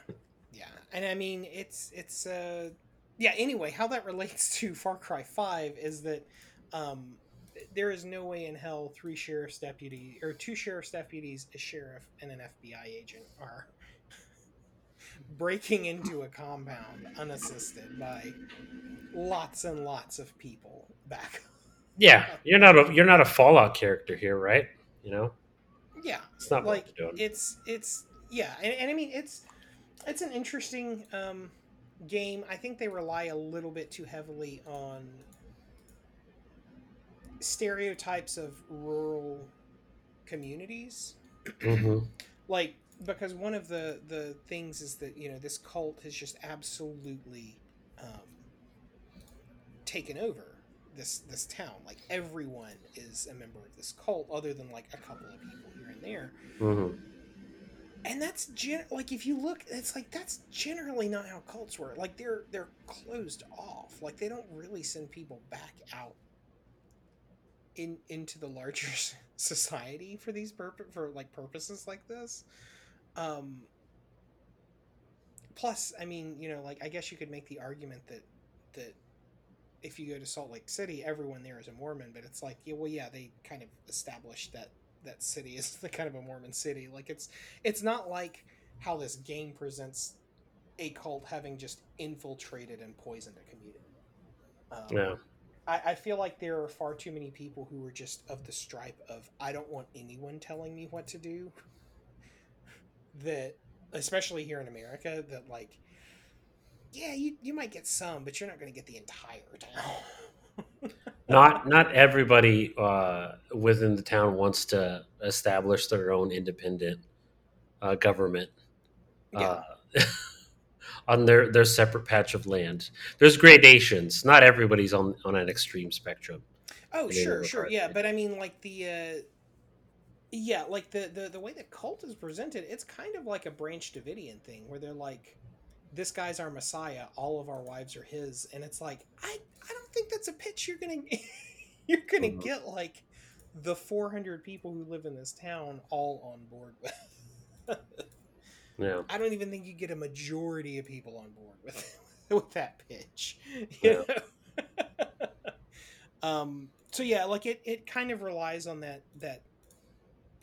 yeah, and I mean it's it's uh yeah. Anyway, how that relates to Far Cry Five is that um, there is no way in hell three sheriff's deputy or two sheriff's deputies, a sheriff, and an FBI agent are breaking into a compound unassisted by lots and lots of people back. Yeah, you're not a you're not a Fallout character here, right? You know, Yeah, it's not like it's it's yeah and, and i mean it's it's an interesting um game i think they rely a little bit too heavily on stereotypes of rural communities Mhm. like because one of the the things is that you know this cult has just absolutely um taken over this this town. Like everyone is a member of this cult, other than like a couple of people here and there. hmm And that's gen- like if you look, it's like that's generally not how cults work. Like they're they're closed off. Like they don't really send people back out in into the larger society for these purpose for like purposes like this. Um, plus, I mean, you know, like I guess you could make the argument that that if you go to Salt Lake City, everyone there is a Mormon, but it's like, yeah, well, yeah, they kind of established that that city is the kind of a Mormon city. Like it's it's not like how this game presents a cult having just infiltrated and poisoned a community. Um, Yeah. I, I feel like there are far too many people who are just of the stripe of I don't want anyone telling me what to do. That especially here in America, that like yeah, you, you might get some, but you're not gonna get the entire town. Not not everybody uh, within the town wants to establish their own independent uh, government yeah. uh, on their their separate patch of land. There's gradations. Not everybody's on on an extreme spectrum. Oh, sure, sure, yeah, but I mean, like the, uh, yeah, like the, the the way the cult is presented, it's kind of like a Branch Davidian thing, where they're like, "This guy's our messiah. All of our wives are his," and it's like, I I don't think that's a pitch you're gonna you're gonna Mhm. get like the 400 people who live in this town all on board with. Yeah. I don't even think you get a majority of people on board with with that pitch. Know? um. So yeah, like it, it kind of relies on that that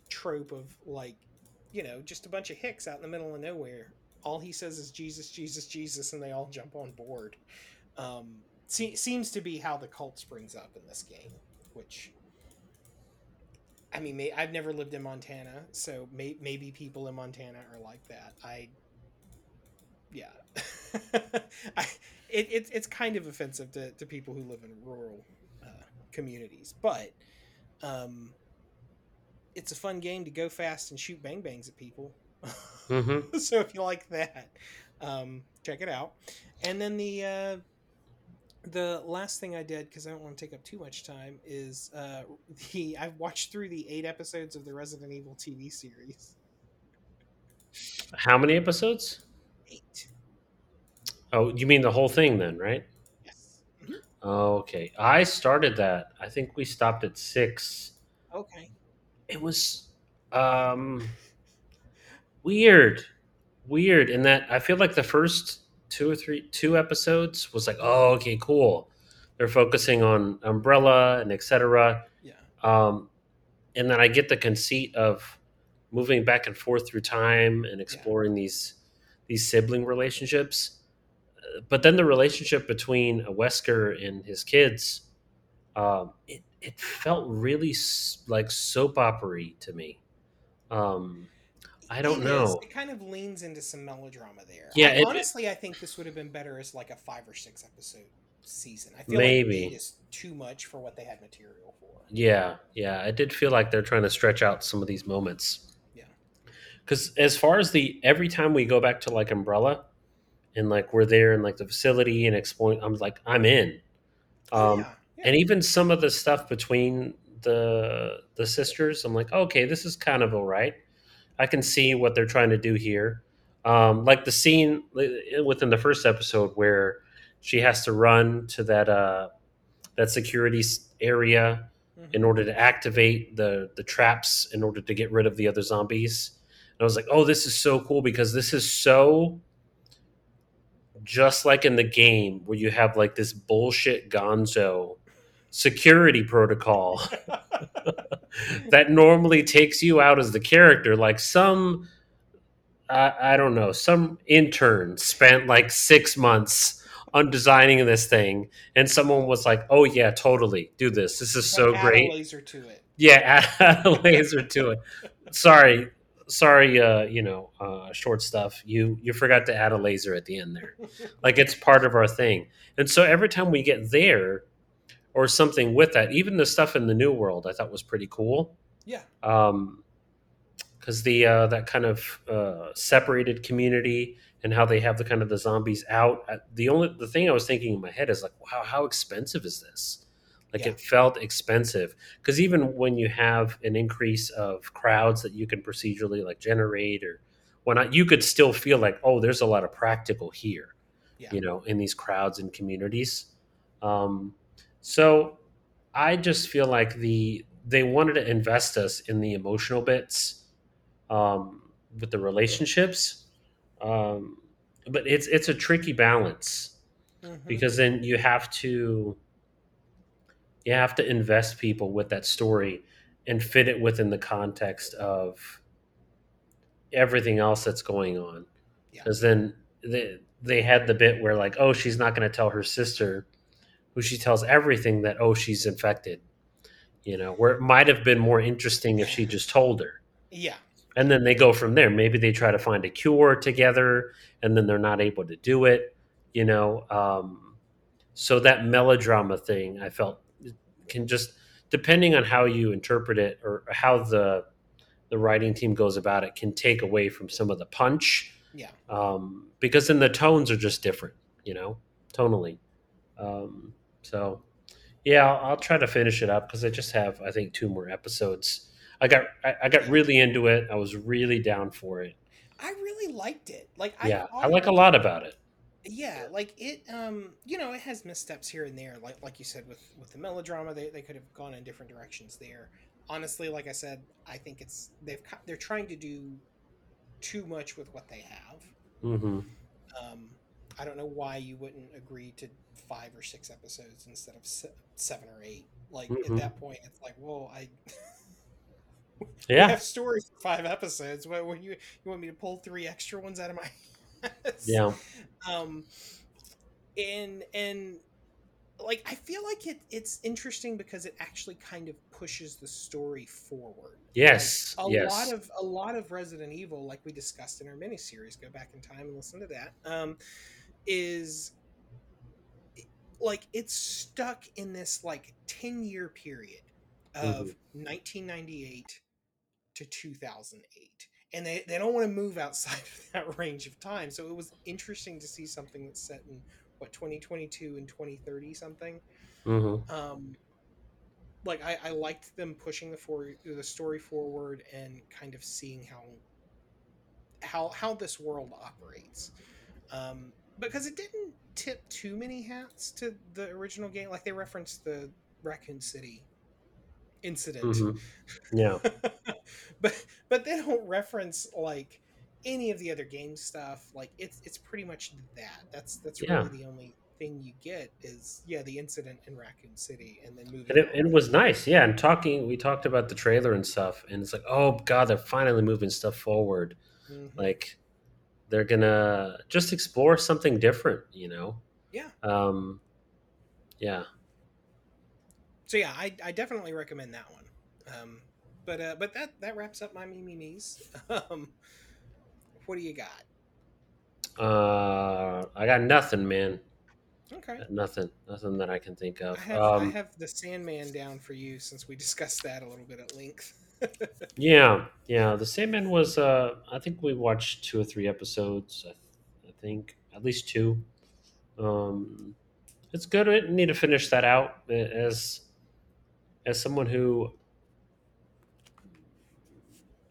trope of like, you know, just a bunch of hicks out in the middle of nowhere. All he says is Jesus, Jesus, Jesus, and they all jump on board. Um, se- seems to be how the cult springs up in this game, which. I mean, may, I've never lived in Montana, so may, maybe people in Montana are like that. I, yeah, I, it, it, it's kind of offensive to, to people who live in rural uh, communities, but um, it's a fun game to go fast and shoot bang bangs at people. Hmm so if you like that, um, check it out. And then the uh, the last thing I did because I don't want to take up too much time is uh, the I've watched through the eight episodes of the Resident Evil TV series. How many episodes? Eight. Oh, you mean the whole thing then, right? Yes. Oh, okay. I started that. I think we stopped at six. Okay. It was um weird. Weird in that I feel like the first two or three two episodes was like, oh, okay, cool. They're focusing on Umbrella and etc. Yeah. Um, and then I get the conceit of moving back and forth through time and exploring these these sibling relationships. But then the relationship between a Wesker and his kids, um, it it felt really s- like soap opery to me. Um, I don't It know. is. It kind of leans into some melodrama there. Yeah, I- it- honestly, I think this would have been better as like a five or six episode season. I feel Maybe. like is too much for what they had material for. Yeah, yeah, I did feel like they're trying to stretch out some of these moments. Yeah. Because as far as the every time we go back to like Umbrella, and like we're there in like the facility and exploring, I'm like I'm in. Oh, Um, yeah. yeah. and even some of the stuff between the the sisters, I'm like, okay, this is kind of all right. I can see what they're trying to do here. Um, like the scene within the first episode where she has to run to that uh, that security area Mhm. in order to activate the the traps in order to get rid of the other zombies. And I was like, oh, this is so cool because this is so just like in the game where you have like this bullshit gonzo security protocol that normally takes you out as the character like some I, I don't know some intern spent like six months on designing this thing and someone was like oh yeah totally do this. This is so Like, add a great. laser to it. yeah add a laser to it. Sorry sorry uh you know uh short stuff. You you forgot to add a laser at the end there. Like it's part of our thing. And so every time we get there or something with that even the stuff in the new world i thought was pretty cool Yeah. um because the uh that kind of uh separated community and how they have the kind of the zombies out. Uh, The only the thing I was thinking in my head is like, wow, how expensive is this? Like Yeah. it felt expensive because even when you have an increase of crowds that you can procedurally like generate or whatnot, you could still feel like, oh, there's a lot of practical here, Yeah. you know, in these crowds and communities. Um, so I just feel like the they wanted to invest us in the emotional bits um, with the relationships, um, but it's it's a tricky balance Mhm. because then you have to you have to invest people with that story and fit it within the context of everything else that's going on Yeah. because then they, they had the bit where like oh she's not going to tell her sister who she tells everything that oh she's infected. You know where it might have been more interesting if she just told her. Yeah. and then they go from there. Maybe they try to find a cure together and then they're not able to do it you know um, so that melodrama thing i felt can just depending on how you interpret it or how the the writing team goes about it can take away from some of the punch. Yeah. um, because then the tones are just different you know tonally. Um, so yeah I'll, I'll try to finish it up because i just have i think two more episodes. I got I, I got really into it. I was really down for it. I really liked it. Like yeah I, i like a lot about it. Yeah like it um you know it has missteps here and there. Like like you said with with the melodrama they, they could have gone in different directions there. Honestly like i said i think it's they've they're trying to do too much with what they have. Hmm um i don't know why you wouldn't agree to five or six episodes instead of se- seven or eight. Like Mhm. at that point it's like whoa, i I have stories for five episodes. What, what you you want me to pull three extra ones out of my ass? yeah. Um and and like i feel like it it's interesting because it actually kind of pushes the story forward. Yes a yes. lot of a lot of resident evil like we discussed in our miniseries go back in time and listen to that um is like it's stuck in this like 10 year period of Mhm. 1998 to 2008 and they, they don't want to move outside of that range of time. So it was interesting to see something that's set in what 2022 and 2030 something? Hmm um like I, I liked them pushing the for the story forward and kind of seeing how how how this world operates. Um because it didn't tip too many hats to the original game like they referenced the raccoon city incident hmm yeah but but they don't reference like any of the other game stuff like it's it's pretty much that that's that's Yeah. really the only thing you get is yeah the incident in raccoon city and then moving And it, it was nice, yeah. And talking, we talked about the trailer and stuff, and it's like, oh god, they're finally moving stuff forward. Mhm. Like they're gonna just explore something different, you know? Yeah. Um, yeah. so yeah I, I definitely recommend that one um but uh but that that wraps up my me me me's um what do you got Uh, I got nothing, man. okay Nothing, nothing that I can think of. I have, I Um, have the Sandman down for you since we discussed that a little bit at length. Yeah, yeah. The Sandman was. Uh, I think we watched two or three episodes. I, I think at least two. Um, it's good. I need to finish that out as as someone who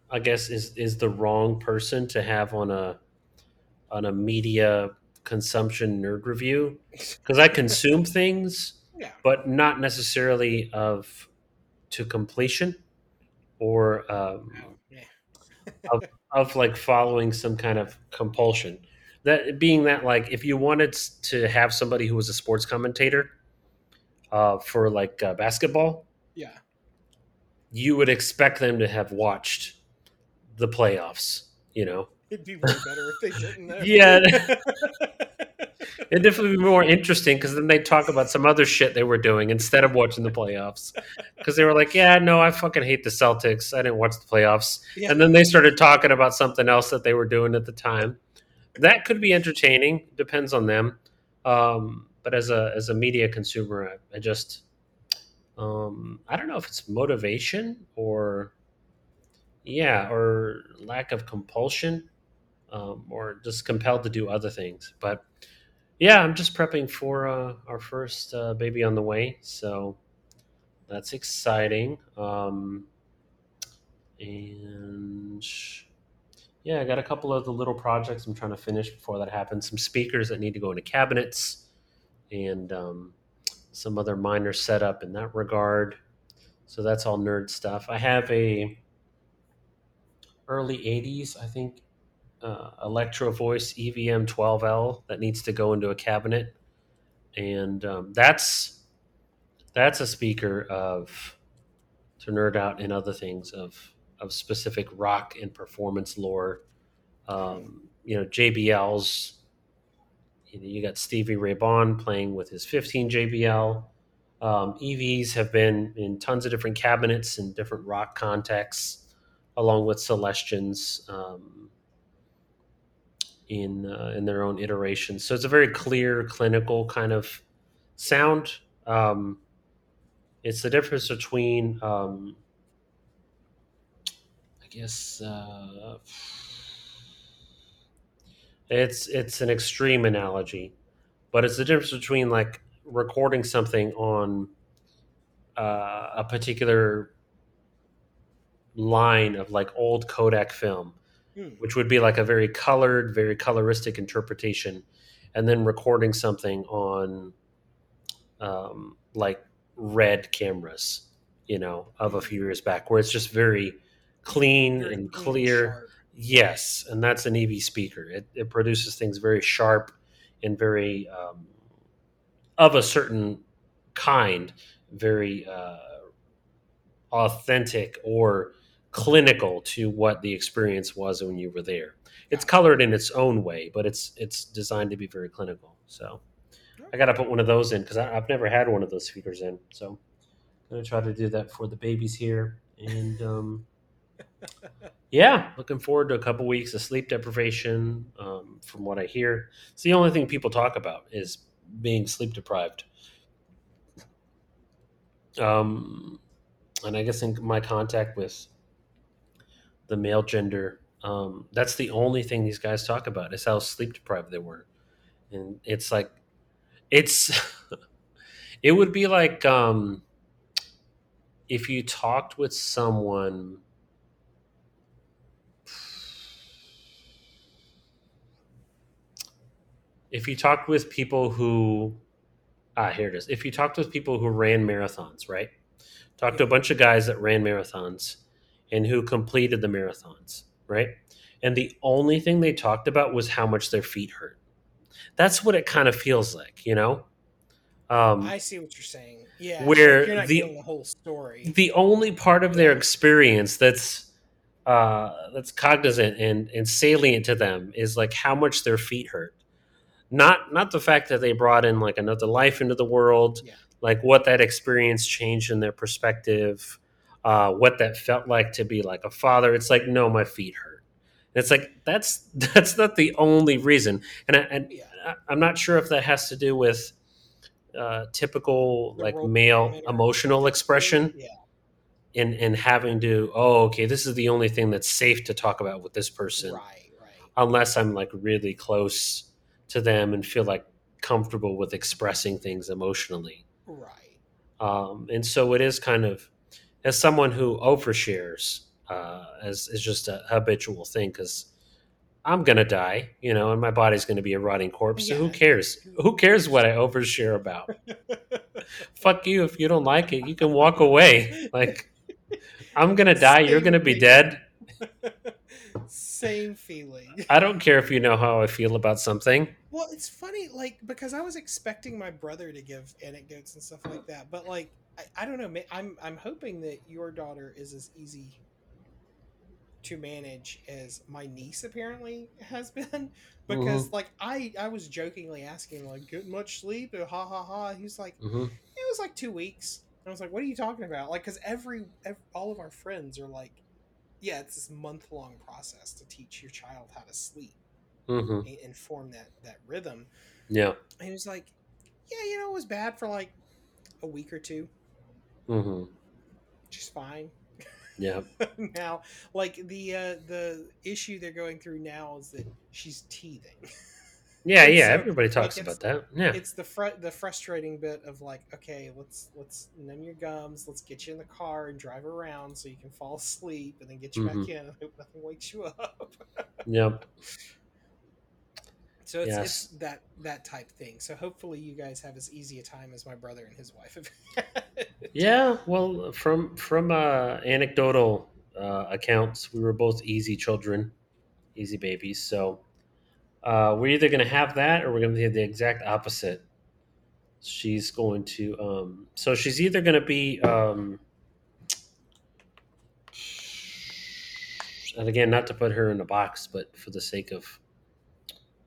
I guess is is the wrong person to have on a on a media consumption nerd review because I consume things, yeah, but not necessarily of to completion or um, yeah, of like following some kind of compulsion. That being that like if you wanted to have somebody who was a sports commentator uh, for like uh, basketball, yeah, you would expect them to have watched the playoffs. You know, it'd be way better if they didn't. Yeah. it'd definitely be more interesting because then they talk about some other shit they were doing instead of watching the playoffs. Because they were like, "Yeah, no, I fucking hate the Celtics. I didn't watch the playoffs." Yeah. And then they started talking about something else that they were doing at the time. That could be entertaining. Depends on them. Um, but as a as a media consumer, I, I just um, I don't know if it's motivation or yeah, or lack of compulsion. um, or just compelled to do other things. But yeah, I'm just prepping for uh, our first uh, baby on the way, so that's exciting. Um, and yeah, I got a couple of the little projects I'm trying to finish before that happens. Some speakers that need to go into cabinets, and um, some other minor setup in that regard. So that's all nerd stuff. I have a early '80s, I think, uh, Electro Voice EVM 12L that needs to go into a cabinet, and um, that's that's a speaker of to nerd out in other things of of specific rock and performance lore. Um, you know, JBL's. You, know, you got Stevie Ray Vaughan playing with his 15 JBL. Um, EVs have been in tons of different cabinets in different rock contexts, along with Celestions um, in uh, in their own iterations. So it's a very clear, clinical kind of sound. Um, it's the difference between um, I guess uh, it's it's an extreme analogy, but it's the difference between like recording something on uh, a particular line of like old Kodak film, Hmm. which would be like a very colored, very coloristic interpretation, and then recording something on um, like red cameras, you know, of a few years back, where it's just very clean Very and clear. Yes, and that's an EV speaker. It, it produces things very sharp and very um, of a certain kind, very uh, authentic or clinical to what the experience was when you were there. It's colored in its own way, but it's it's designed to be very clinical. So I got to put one of those in because I've never had one of those speakers in. So I'm gonna try to do that for the babies here, and um, yeah, looking forward to a couple weeks of sleep deprivation. Um, from what I hear, it's the only thing people talk about is being sleep deprived. Um, and I guess in my contact with the male gender, um, that's the only thing these guys talk about is how sleep deprived they were, and it's like, it's, it would be like um, if you talked with someone if you talked with people who ah here it is. If you talked with people who ran marathons right? Talked to a bunch of guys that ran marathons and who completed the marathons right and the only thing they talked about was how much their feet hurt that's what it kind of feels like you know um, I see what you're saying. Yeah, Where like you're not the- the whole story. the only part of their experience that's uh, that's cognizant and, and salient to them is like how much their feet hurt not not the fact that they brought in like another life into the world Yeah. like what that experience changed in their perspective uh, what that felt like to be like a father it's like no my feet hurt and it's like that's that's not the only reason and, I, and Yeah. I- i'm not sure if that has to do with uh, typical The like male emotional expression Yeah, and and having to oh okay this is the only thing that's safe to talk about with this person right, right. unless i'm like really close to them and feel like comfortable with expressing things emotionally Right. um, and so it is kind of as someone who overshares uh, as is just a habitual thing because i'm gonna die you know and my body's gonna be a rotting corpse so who cares? Who cares what i overshare about? Fuck you if you don't like it you can walk away. Like i'm gonna die you're gonna be thing. dead. Same feeling. i don't care if you know how i feel about something. Well, it's funny, like because I was expecting my brother to give anecdotes and stuff like that, but like I, I don't know. I'm I'm hoping that your daughter is as easy to manage as my niece apparently has been, because like I I was jokingly asking like, "Get much sleep?" Ha ha ha. He's like, hmm it was like two weeks. I was like, what are you talking about? Like, because every, ev all of our friends are like, yeah, it's this month long process to teach your child how to sleep hmm and, and form that that rhythm. yeah And he was like, yeah, you know, it was bad for like a week or two, hmm just fine. Yeah. now, like the uh, the issue they're going through now is that she's teething. Yeah, And yeah. so, Everybody talks like, about that. Yeah. it's the fr- the frustrating bit of like, okay, let's let's numb your gums, let's get you in the car and drive around so you can fall asleep, and then get you Mhm. back in and hope nothing wakes you up. Yep. So it's, Yes. it's that that type thing. So hopefully you guys have as easy a time as my brother and his wife have. Yeah. Well, from from uh, anecdotal uh, accounts, we were both easy children, easy babies. So uh, we're either going to have that or we're going to have the exact opposite. She's going to. Um, so she's either going to be. Um, and again, not to put her in a box, but for the sake of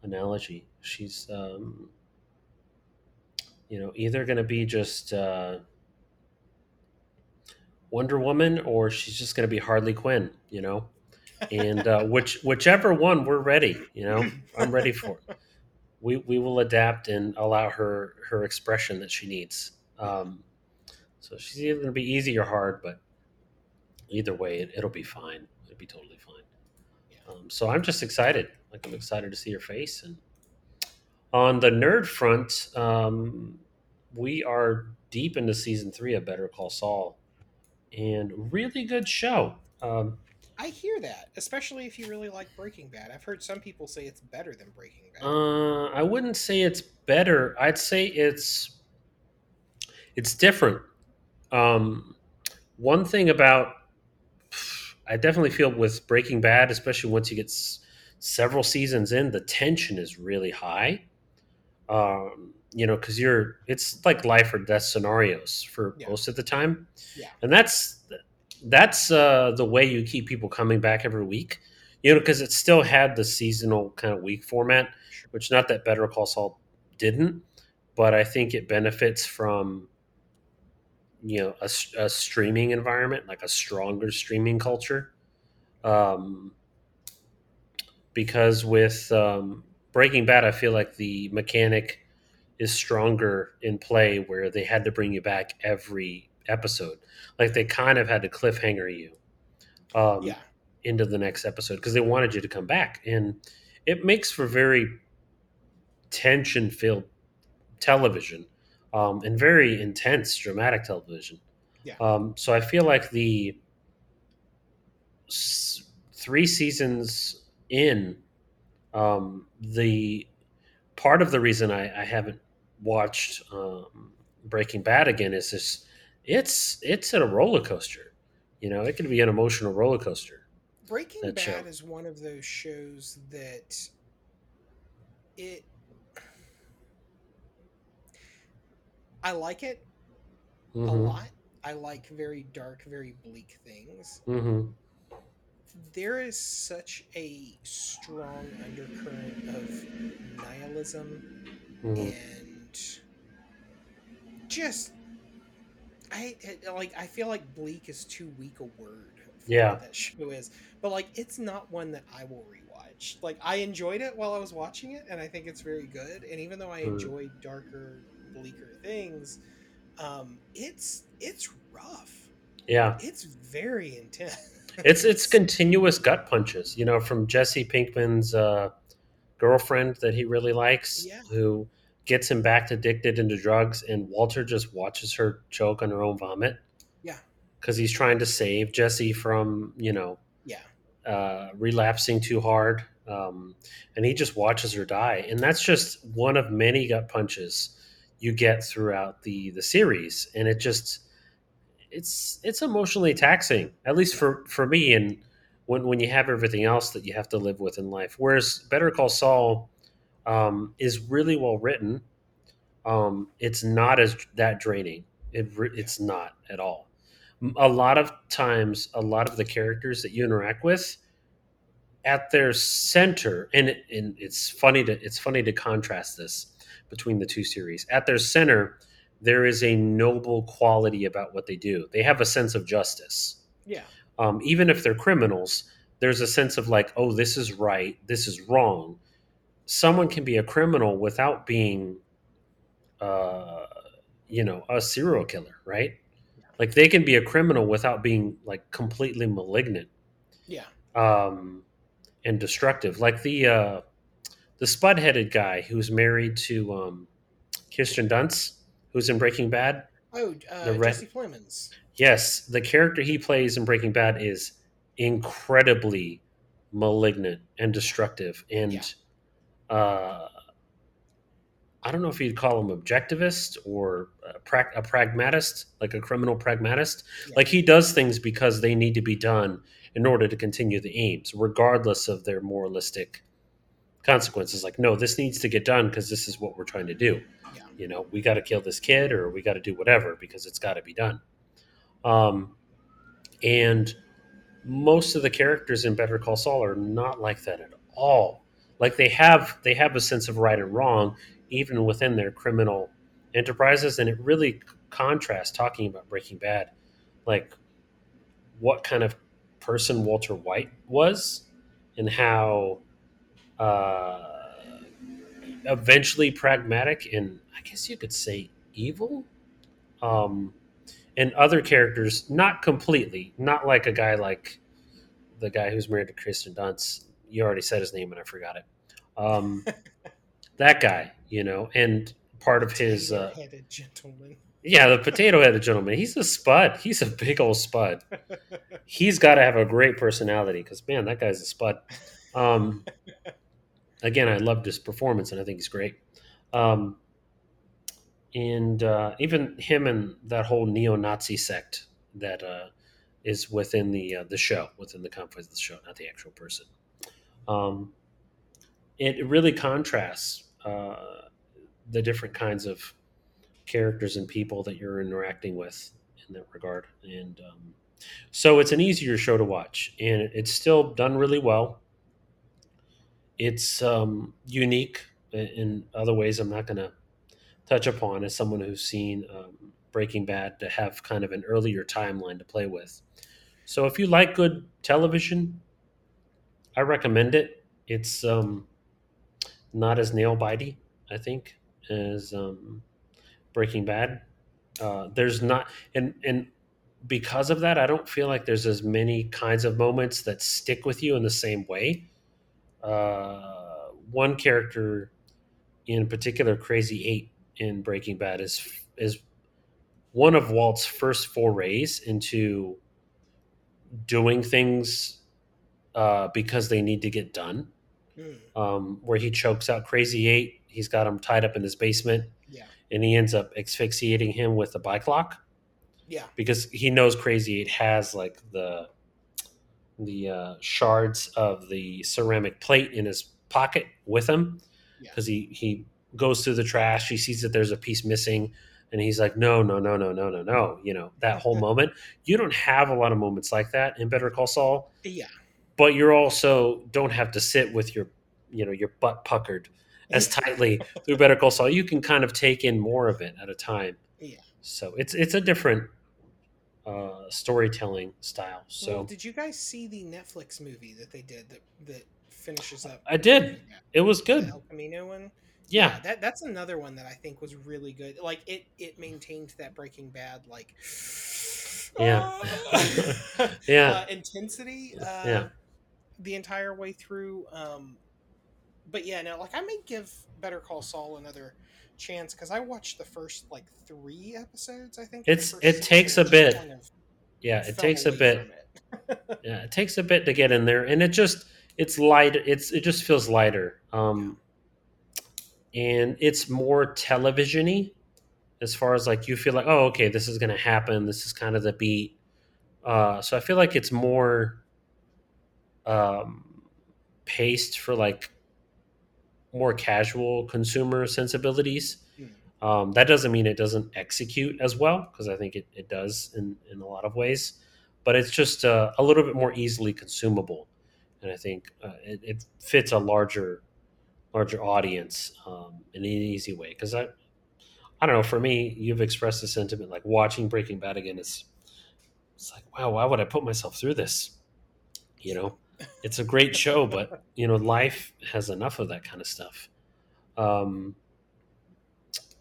analogy, she's. Um, you know, either going to be just uh, Wonder Woman or she's just going to be Harley Quinn, you know? And uh, which whichever one we're ready, you know, I'm ready for. It. We we will adapt and allow her her expression that she needs. Um, so she's either going to be easy or hard, but either way, it, it'll be fine. It'll be totally fine. Um, so I'm just excited. Like I'm excited to see your face. And on the nerd front, um, we are deep into season three of Better Call Saul, and really good show. Um, I hear that, especially if you really like Breaking Bad. I've heard some people say it's better than Breaking Bad. uh, I wouldn't say it's better. I'd say it's it's different. Um, one thing about I definitely feel with Breaking Bad, especially once you get s- several seasons in, the tension is really high. Um, you know, because you're it's like life or death scenarios for Yeah. most of the time. Yeah. and that's that's uh, the way you keep people coming back every week. You know, because it still had the seasonal kind of week format, which not that Better Call Saul didn't, but I think it benefits from you know a streaming environment, like a stronger streaming culture. Um, because with um, Breaking Bad, I feel like the mechanic is stronger in play where they had to bring you back every episode. Like they kind of had to cliffhanger you um, yeah, into the next episode because they wanted you to come back. And it makes for very tension filled television um, and very intense, dramatic television. Yeah. Um, so I feel like the s- three seasons in, um, the part of the reason I, I haven't watched um, Breaking Bad again is this: it's it's a roller coaster. You know, it can be an emotional roller coaster. Breaking Bad show. is one of those shows that it. I like it a Mhm. lot. I like very dark, very bleak things. Mhm. There is such a strong undercurrent of nihilism Mhm. and just I it- like I feel like bleak is too weak a word for Yeah. what that show is. But like it's not one that I will rewatch. Like I enjoyed it while I was watching it and I think it's very good. And even though I Mhm. enjoy darker, bleaker things, um, it's it's rough. Yeah. It's very intense. it's it's continuous gut punches you know from jesse pinkman's uh, girlfriend that he really likes Yeah. who gets him back addicted into drugs and walter just watches her choke on her own vomit Yeah. because he's trying to save jesse from you know Yeah. uh, relapsing too hard um, and he just watches her die and that's just one of many gut punches you get throughout the the series and it just it's it's emotionally taxing at least for for me and when when you have everything else that you have to live with in life. Whereas better call saul um, is really well written. Um, it's not as that draining. It it's not at all. A lot of times a lot of the characters that you interact with at their center and, and it's funny to it's funny to contrast this between the two series. At their center there is a noble quality about what they do. They have a sense of justice. Yeah. um, even if they're criminals there's a sense of like oh this is right this is wrong. Someone can be a criminal without being uh, you know a serial killer right? Like they can be a criminal without being like completely malignant. Yeah. um, and destructive. Like the uh, the spud headed guy who's married to um, Kirsten Dunst, who's in Breaking Bad. Oh, uh, The red- Jesse Plemons. Yes, the character he plays in Breaking Bad is incredibly malignant and destructive, and Yeah. uh, I don't know if you'd call him objectivist or a, pra- a pragmatist, like a criminal pragmatist. Yeah. Like he does things because they need to be done in order to continue the aims, regardless of their moralistic consequences. Like, no, this needs to get done because this is what we're trying to do. Yeah. You know, we got to kill this kid or we got to do whatever because it's got to be done. Um, and most of the characters in Better Call Saul are not like that at all. Like they have they have a sense of right and wrong even within their criminal enterprises, and it really contrasts talking about Breaking Bad, like what kind of person Walter White was, and how uh, eventually pragmatic and I guess you could say evil. Um, and other characters, not completely, not like a guy like the guy who's married to Kirsten Dunst. You already said his name and I forgot it. Um, that guy, you know, and part of his, uh, headed gentleman. yeah, the potato headed gentleman. He's a spud. He's a big old spud. He's got to have a great personality because, man, that guy's a spud. Um, again, I loved his performance and I think he's great. Um, and uh, even him and that whole neo-Nazi sect that uh, is within the uh, the show, within the confines of the show, not the actual person. Um, it really contrasts uh, the different kinds of characters and people that you're interacting with in that regard, and um, so it's an easier show to watch, and it's still done really well. It's um, unique in- other ways. I'm not going to touch upon as someone who's seen um, Breaking Bad to have kind of an earlier timeline to play with. So if you like good television, I recommend it. It's um, not as nail bitey, I think, as um, Breaking Bad. Uh, there's not, and and because of that, I don't feel like there's as many kinds of moments that stick with you in the same way. Uh, one character in particular, Crazy Eight in Breaking Bad, is is one of Walt's first forays into doing things uh, because they need to get done. Hmm, Um, where he chokes out Crazy Eight, he's got him tied up in his basement, Yeah. and he ends up asphyxiating him with a bike lock Yeah. because he knows Crazy Eight has like the the uh, shards of the ceramic plate in his pocket with him Yeah. because he he goes through the trash. He sees that there's a piece missing, and he's like, "No, no, no, no, no, no, no." You know that whole moment. You don't have a lot of moments like that in Better Call Saul, Yeah. but you're also don't have to sit with your you know your butt puckered as tightly through Better Call Saul. You can kind of take in more of it at a time. Yeah. So it's it's a different uh, storytelling style. So well, did you guys see the Netflix movie that they did that that finishes up? I did. Breaking it was The good. El Camino one. Yeah. that that's another one that I think was really good. Like it it maintained that Breaking Bad like Yeah. uh, Yeah. intensity uh, Yeah. the entire way through. Um, but yeah, no, like I may give Better Call Saul another chance because I watched the first like three episodes. I think It's- it takes a bit. kind of Yeah. It takes a bit. it. Yeah. It takes a bit to get in there, and it just it's light. It's it just feels lighter. Um, and it's more televisiony as far as like you feel like oh okay this is to happen this is kind of the beat uh, so i feel like it's more um, paced for like more casual consumer sensibilities Hmm. um, that doesn't mean it doesn't execute as well because i think it, it does in, in a lot of ways but it's just uh, a little bit more easily consumable and i think uh, it, it fits a larger larger audience um, in an easy way. Because I, I don't know. For me, you've expressed the sentiment like watching Breaking Bad again is, it's like wow, why would I put myself through this? You know, it's a great show, but you know, life has enough of that kind of stuff. Um,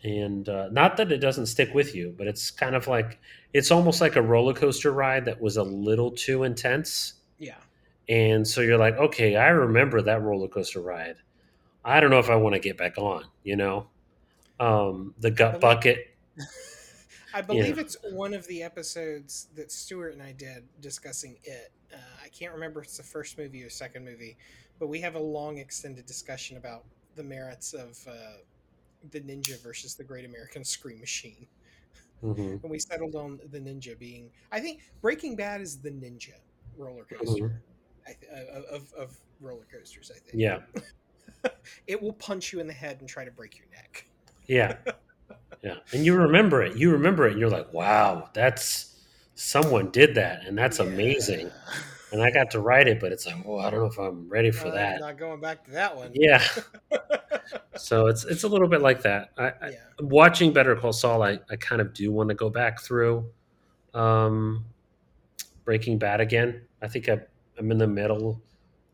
and uh, not that it doesn't stick with you, but it's kind of like it's almost like a roller coaster ride that was a little too intense, Yeah. and so you're like, okay, I remember that roller coaster ride. I don't know if I want to get back on. You know, um, the gut bucket. I believe Yeah. it's one of the episodes that Stuart and I did discussing it. Uh, I can't remember if it's the first movie or second movie, but we have a long extended discussion about the merits of uh, the Ninja versus the Great American Scream Machine, Mhm. and we settled on the Ninja being. I think Breaking Bad is the Ninja roller coaster Mhm. I th- uh, of of roller coasters. I think. Yeah, It will punch you in the head and try to break your neck. yeah, yeah. And you remember it. You remember it. And you're like, wow, that's someone did that, and that's amazing. Yeah. And I got to write it, but it's like, oh, I don't know if I'm ready for I'm that. Not going back to that one. Yeah. so it's it's a little bit like that. I, I, watching Better Call Saul, I, I kind of do want to go back through um, Breaking Bad again. I think I, I'm in the middle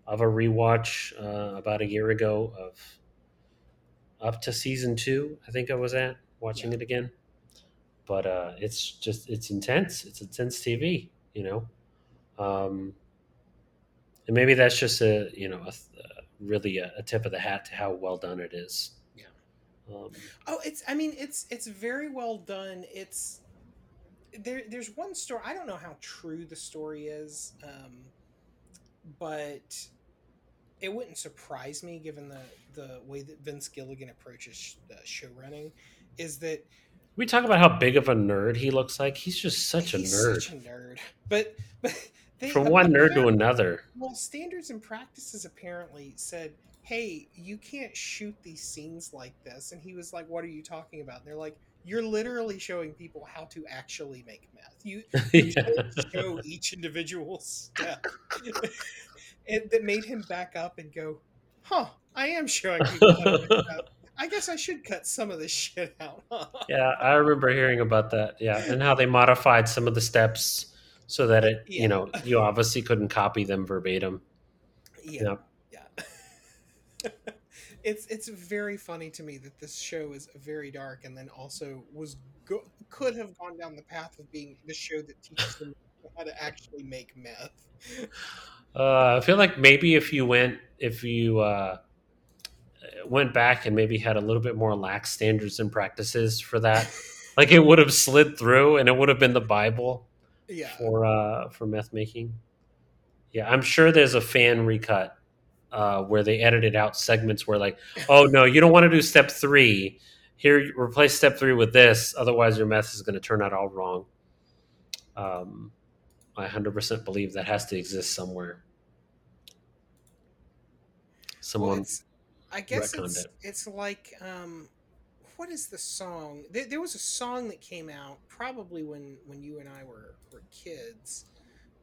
of a rewatch uh, about a year ago of up to season two. I think I was at watching Yeah. it again, but uh, it's just it's intense. It's intense TV, you know. Um, and maybe that's just a you know a, a really a, a tip of the hat to how well done it is. Yeah. Um, Oh, it's. I mean, it's it's very well done. It's there. There's one story. I don't know how true the story is, um, but it wouldn't surprise me given the the way that Vince Gilligan approaches uh, show running. Is that we talk about how big of a nerd he looks like. He's just such a he's nerd. Such a nerd. But but they, From one nerd to another. Well, standards and practices apparently said, "Hey, you can't shoot these scenes like this." And he was like, "What are you talking about?" And they're like, "You're literally showing people how to actually make meth. You, you Yeah. show each individual step." and that made him back up and go, "Huh? I am showing people how to make meth. I guess I should cut some of this shit out." Yeah, I remember hearing about that. Yeah, and how they modified some of the steps so that it, Yeah. you know, you obviously couldn't copy them verbatim. Yeah. Yeah. it's it's very funny to me that this show is very dark and then also was go- could have gone down the path of being the show that teaches them how to actually make meth. Uh, I feel like maybe if you went, if you uh, went back and maybe had a little bit more lax standards and practices for that, like it would have slid through and it would have been the Bible Yeah. for uh, for meth making. Yeah, I'm sure there's a fan recut uh, where they edited out segments where like, oh no, you don't want to do step three. Here, replace step three with this. Otherwise, your meth is going to turn out all wrong. Um, I 100% believe that has to exist somewhere. Well, Someone, it's, I guess it's it. it's like um, what is the song? There, there was a song that came out probably when when you and I were were kids,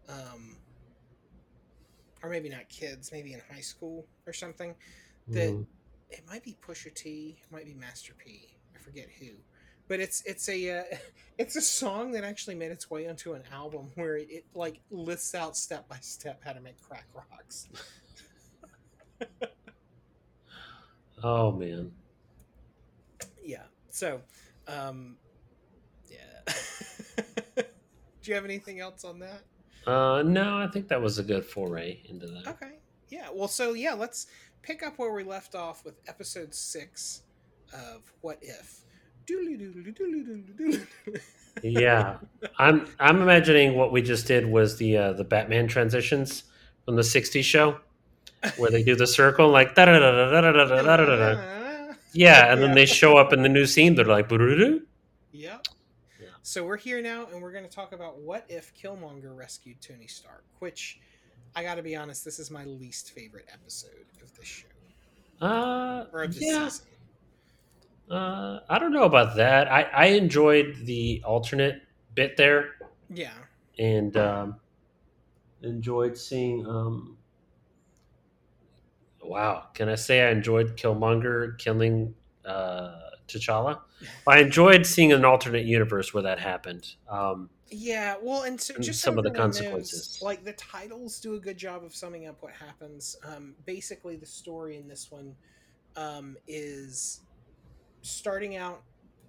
um, or maybe not kids, maybe in high school or something. that- Mhm. it might be Pusha T, it might be Master P. I forget who, but it's it's a uh, it's a song that actually made its way onto an album where it, it like lists out step by step how to make crack rocks. oh man. So, um, yeah. Do you have anything else on that? uh, no, I think that was a good foray into that. Okay. Yeah. Well, so yeah, let's pick up where we left off with episode six of What If. Yeah i'm i'm imagining what we just did was the uh, the batman transitions from the 60s show where they do the circle like da da da da da da da da da da yeah and then they show up in the new scene they're like "Boo-doo-doo." Yep. Yeah. So we're here now, and we're going to talk about what if Killmonger rescued Tony Stark. Which, I got to be honest, this is my least favorite episode of this show uh or of this yeah season. uh i don't know about that i i enjoyed the alternate bit there Yeah. and um enjoyed seeing um wow can i say i enjoyed killmonger killing uh t'challa i enjoyed seeing an alternate universe where that happened um Yeah, well, and so just some of the everyone knows, consequences. like the titles do a good job of summing up what happens. Um, basically, the story in this one um, is starting out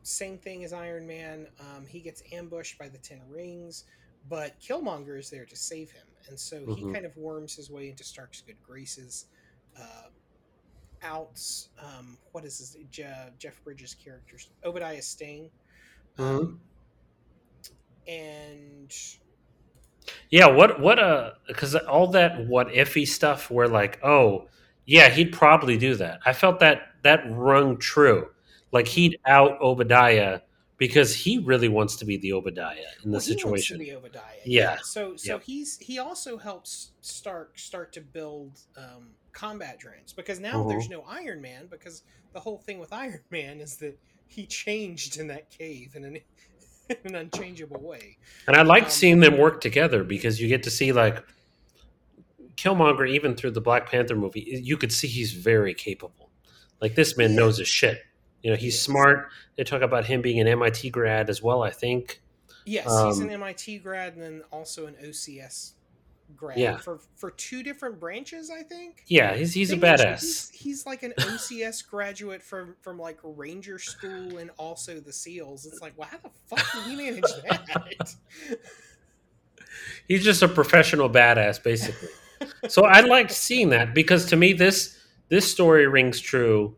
same thing as Iron Man. Um, he gets ambushed by the Ten Rings, but Killmonger is there to save him, and so he Mhm. kind of worms his way into Stark's good graces. Uh, out, um, what is this Je- Jeff Bridges' character's Obadiah Stane, um, and Yeah, what what uh because all that what iffy stuff where like, oh, yeah, he'd probably do that. I felt that that rung true. Like he'd out Obadiah because he really wants to be the Obadiah in the well, he wants to situation. be Obadiah. Yeah. So so Yep. he's he also helps Stark start to build um, combat drones because now there's Uh-huh. no Iron Man because the whole thing with Iron Man is that he changed in that cave in an in an unchangeable way. And I like Um, seeing them work together because you get to see like Killmonger even through the Black Panther movie, you could see he's very capable. Like this man Yeah. knows his shit. You know, he's Yes. smart. They talk about him being an MIT grad as well, I think. Yes, he's Um, an MIT grad and then also an OCS grad Yeah. for for two different branches, I think. Yeah, he's he's a badass. He's, he's like an OCS graduate from from like Ranger School and also the SEALs. It's like, well, how the fuck did he manage that? He's just a professional badass, basically. so I liked seeing that because to me this this story rings true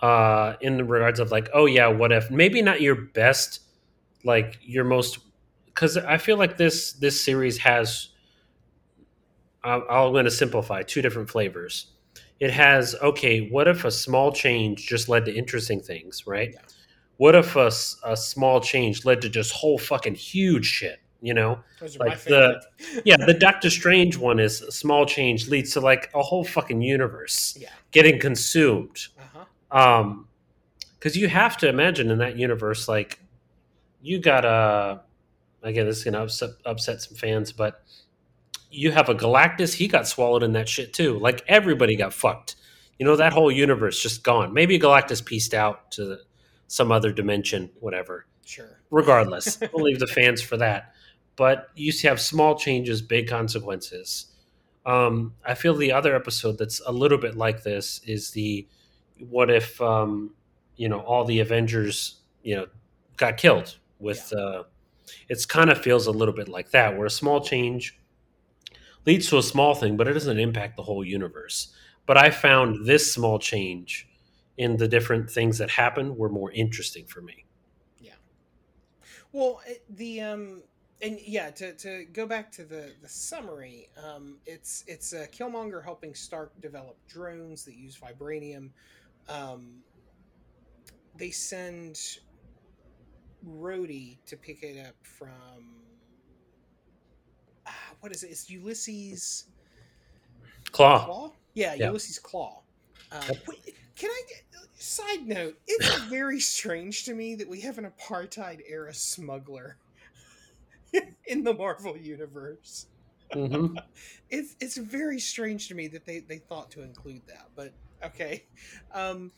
uh, in the regards of like, oh yeah, what if maybe not your best, like your most, because I feel like this this series has. I'm I'm going to simplify two different flavors. It has okay, what if a small change just led to interesting things, right? Yeah. What if a, a small change led to just whole fucking huge shit, you know? Those are Like my the- yeah, the Doctor Strange one is a small change leads to like a whole fucking universe yeah. getting consumed. Uh huh. Um, because you have to imagine in that universe, like you got a again, this is gonna upset, upset some fans, but you have a Galactus. He got swallowed in that shit too. Like everybody got fucked. You know that whole universe just gone. Maybe Galactus pieced out to some other dimension, whatever Sure. regardless. we'll leave the fans for that. But you have small changes, big consequences. Um, I feel the other episode that's a little bit like this is the what if um, you know all the Avengers you know got killed with. Uh, it's kind of feels a little bit like that, where a small change leads to a small thing, but it doesn't impact the whole universe. But I found this small change in the different things that happen were more interesting for me. Yeah. Well, the um, and yeah, to, to go back to the the summary, um, it's it's uh, Killmonger helping Stark develop drones that use vibranium. Um, they send Rhodey to pick it up from what is it? It's Ulysses Klaue. Klaue. Yeah, Yeah. Ulysses Klaue. Wait, can I get side note? It's very strange to me that we have an apartheid era smuggler in the Marvel universe. hmm It's it's very strange to me that they they thought to include that, but okay. Um,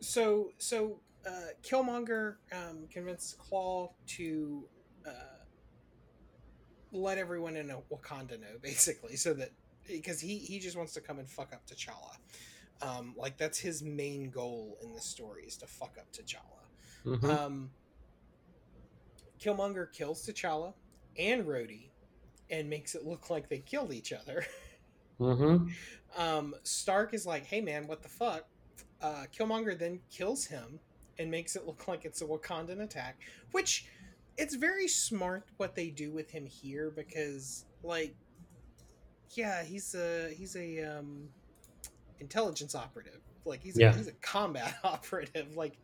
so so uh, Killmonger um, convinces Klaue to uh, let everyone in a Wakanda know, basically, so that because he he just wants to come and fuck up T'Challa. Um, like that's his main goal in the story is to fuck up T'Challa. hmm Um, Killmonger kills T'Challa and Rhodey and makes it look like they killed each other. hmm Um, Stark is like, "Hey man, what the fuck?" Uh, Killmonger then kills him and makes it look like it's a Wakandan attack, which it's very smart what they do with him here because, like, yeah, he's a he's a um, intelligence operative. Like he's a, he's a combat operative. Like,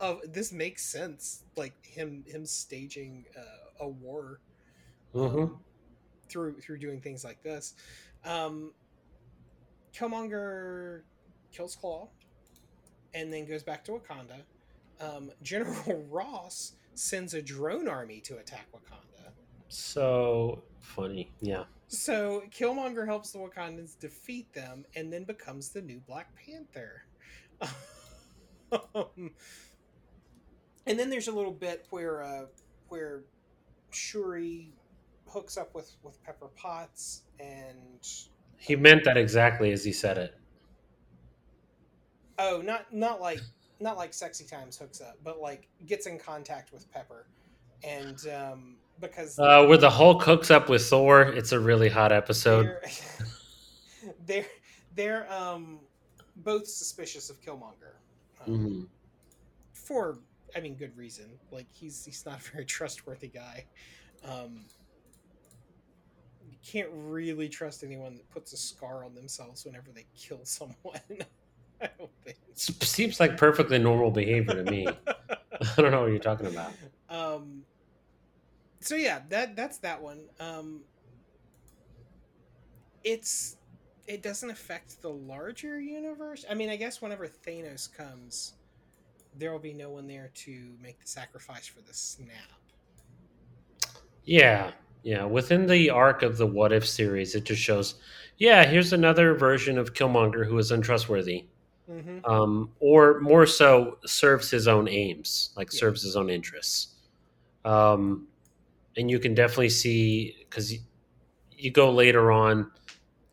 oh, this makes sense. Like him him staging uh, a war um, through through doing things like this. Um, Killmonger kills Klaue, and then goes back to Wakanda. Um, General Ross sends a drone army to attack Wakanda. So funny. Yeah. So Killmonger helps the Wakandans defeat them, and then becomes the new Black Panther. um, and then there's a little bit where uh, where Shuri hooks up with with Pepper Potts, and He meant that exactly as he said it. oh, not not like not like sexy times hooks up, but like gets in contact with Pepper, and um, because Uh, where the Hulk hooks up with Thor, it's a really hot episode. they're they're they're um both suspicious of Killmonger um, Mhm. for I mean good reason. Like he's he's not a very trustworthy guy. Um, you can't really trust anyone that puts a scar on themselves whenever they kill someone. I don't think. S- Seems like perfectly normal behavior to me. I don't know what you're talking about. um so yeah that that's that one um it's it doesn't affect the larger universe i mean i guess whenever thanos comes there will be no one there to make the sacrifice for the snap Yeah, yeah. Within the arc of the What If series, it just shows, yeah, here's another version of Killmonger who is untrustworthy, mm-hmm. um, or more so, serves his own aims, like Yeah. serves his own interests. Um, and you can definitely see because you, you go later on,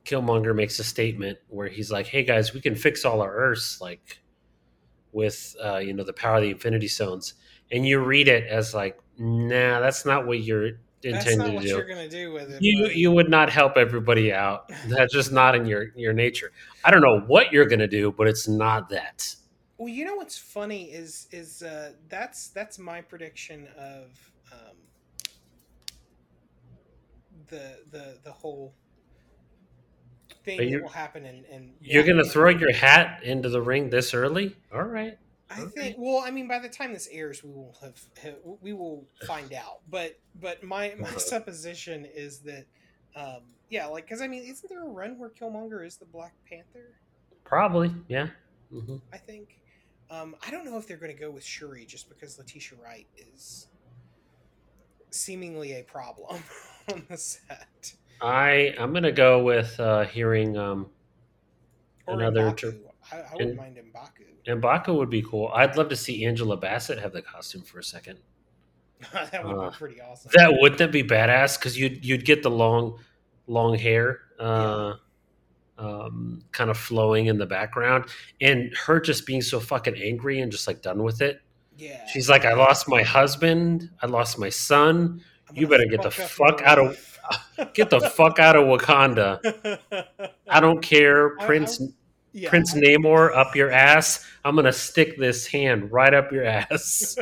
Killmonger makes a statement where he's like, "Hey guys, we can fix all our Earths like with uh, you know the power of the Infinity Stones," and you read it as like, "Nah, that's not what you're that's intended not to what do." you're gonna do with it you buddy. you would not help everybody out. That's just not in your your nature. I don't know what you're gonna do, but it's not that. well you know what's funny is is uh that's that's my prediction of um the the the whole thing that will happen and and You're yeah. gonna throw your hat into the ring this early? All right. I think. Well, I mean, by the time this airs, we will have, have we will find out. But but my my supposition is that, um, yeah, like because I mean, isn't there a run where Killmonger is the Black Panther? Probably. Yeah. hmm I think. Um, I don't know if they're going to go with Shuri just because Letitia Wright is seemingly a problem on the set. I I'm gonna go with uh, hearing um, Or Another M'Baku. I, I wouldn't and- mind M'Baku. M'Baku would be cool. I'd love to see Angela Bassett have the costume for a second. that would uh, be pretty awesome. That would that be badass? Because you'd you'd get the long, long hair, uh, um, kind of flowing in the background, and her just being so fucking angry and just like done with it. yeah. She's like, I lost my husband, I lost my son. You better get the fuck up fuck your out of- Get the fuck out of Wakanda. I don't care, I- I- Prince Yeah, Prince Namor up your ass. I'm gonna stick this hand right up your ass.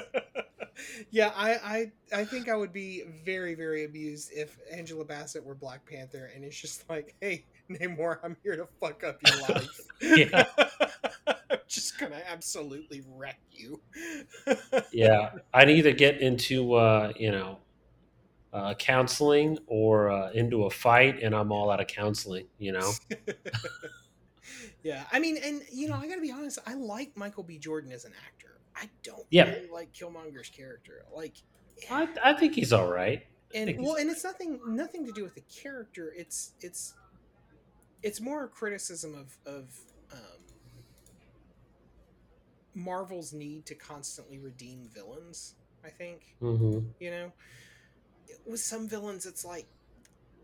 yeah, I, I I think I would be very very amused if Angela Bassett were Black Panther, and it's just like, hey, Namor, I'm here to fuck up your life. Yeah. I'm just gonna absolutely wreck you. yeah, I'd either get into uh, you know uh, counseling or uh, into a fight, and I'm all out of counseling. You know, yeah, I mean, and you know, I gotta be honest. I like Michael B. Jordan as an actor. I don't Yeah. really like Killmonger's character. Like, I, I think he's all right. and well, and it's nothing nothing to do with the character. It's it's it's more a criticism of of um, Marvel's need to constantly redeem villains. I think hmm you know, with some villains, it's like,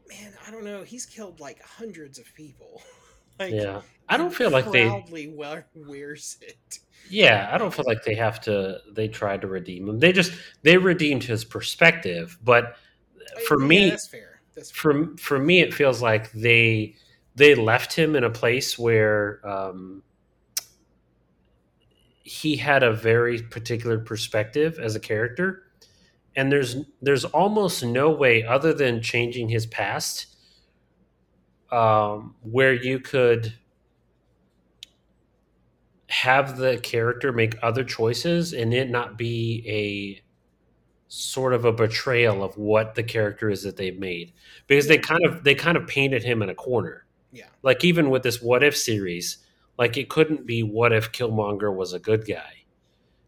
man, I don't know. He's killed like hundreds of people. like, Yeah, I don't feel like they. proudly wear, wears it. Yeah, I don't feel like they have to. They tried to redeem him. They just they redeemed his perspective, but for Yeah, me, that's fair. That's fair. for for me it feels like they they left him in a place where um, he had a very particular perspective as a character and there's there's almost no way other than changing his past um, where you could have the character make other choices and it not be a sort of a betrayal of what the character is that they've made. Because they kind of they kind of painted him in a corner. Yeah. like even with this what if series like it couldn't be what if killmonger was a good guy.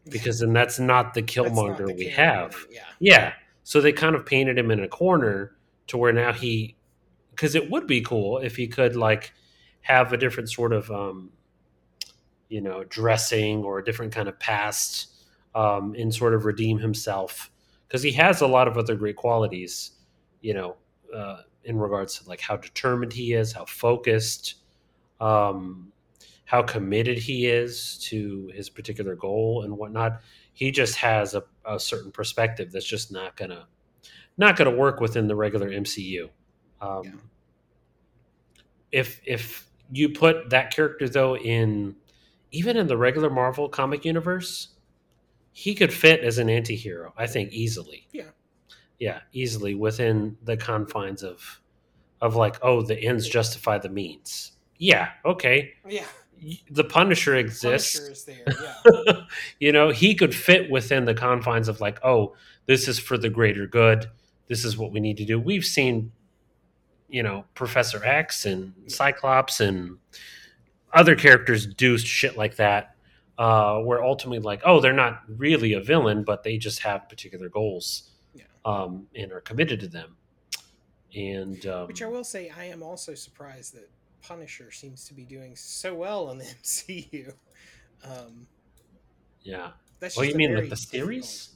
Because then that's not the That's not killmonger the we have. Yeah. yeah. So they kind of painted him in a corner to where now he because it would be cool if he could like have a different sort of um you know dressing or a different kind of past um and sort of redeem himself because he has a lot of other great qualities you know uh in regards to like how determined he is how focused um how committed he is to his particular goal and whatnot. He just has a, a certain perspective that's just not gonna not gonna work within the regular MCU. Um, Yeah. If if you put that character though in even in the regular Marvel comic universe, he could fit as an anti-hero, I think easily. Yeah. Yeah, easily within the confines of of like, oh, the ends justify the means. Yeah, okay. Yeah, The Punisher exists. Punisher is there. Yeah, you know, he could fit within the confines of like, oh, this is for the greater good. This is what we need to do. We've seen, you know, Professor X and Cyclops and other characters do shit like that, uh, where ultimately, like, oh, they're not really a villain, but they just have particular goals Yeah. um, and are committed to them. And um, which I will say, I am also surprised that Punisher seems to be doing so well in the MCU. Um, yeah. that's Well, just you mean like the difficult- series?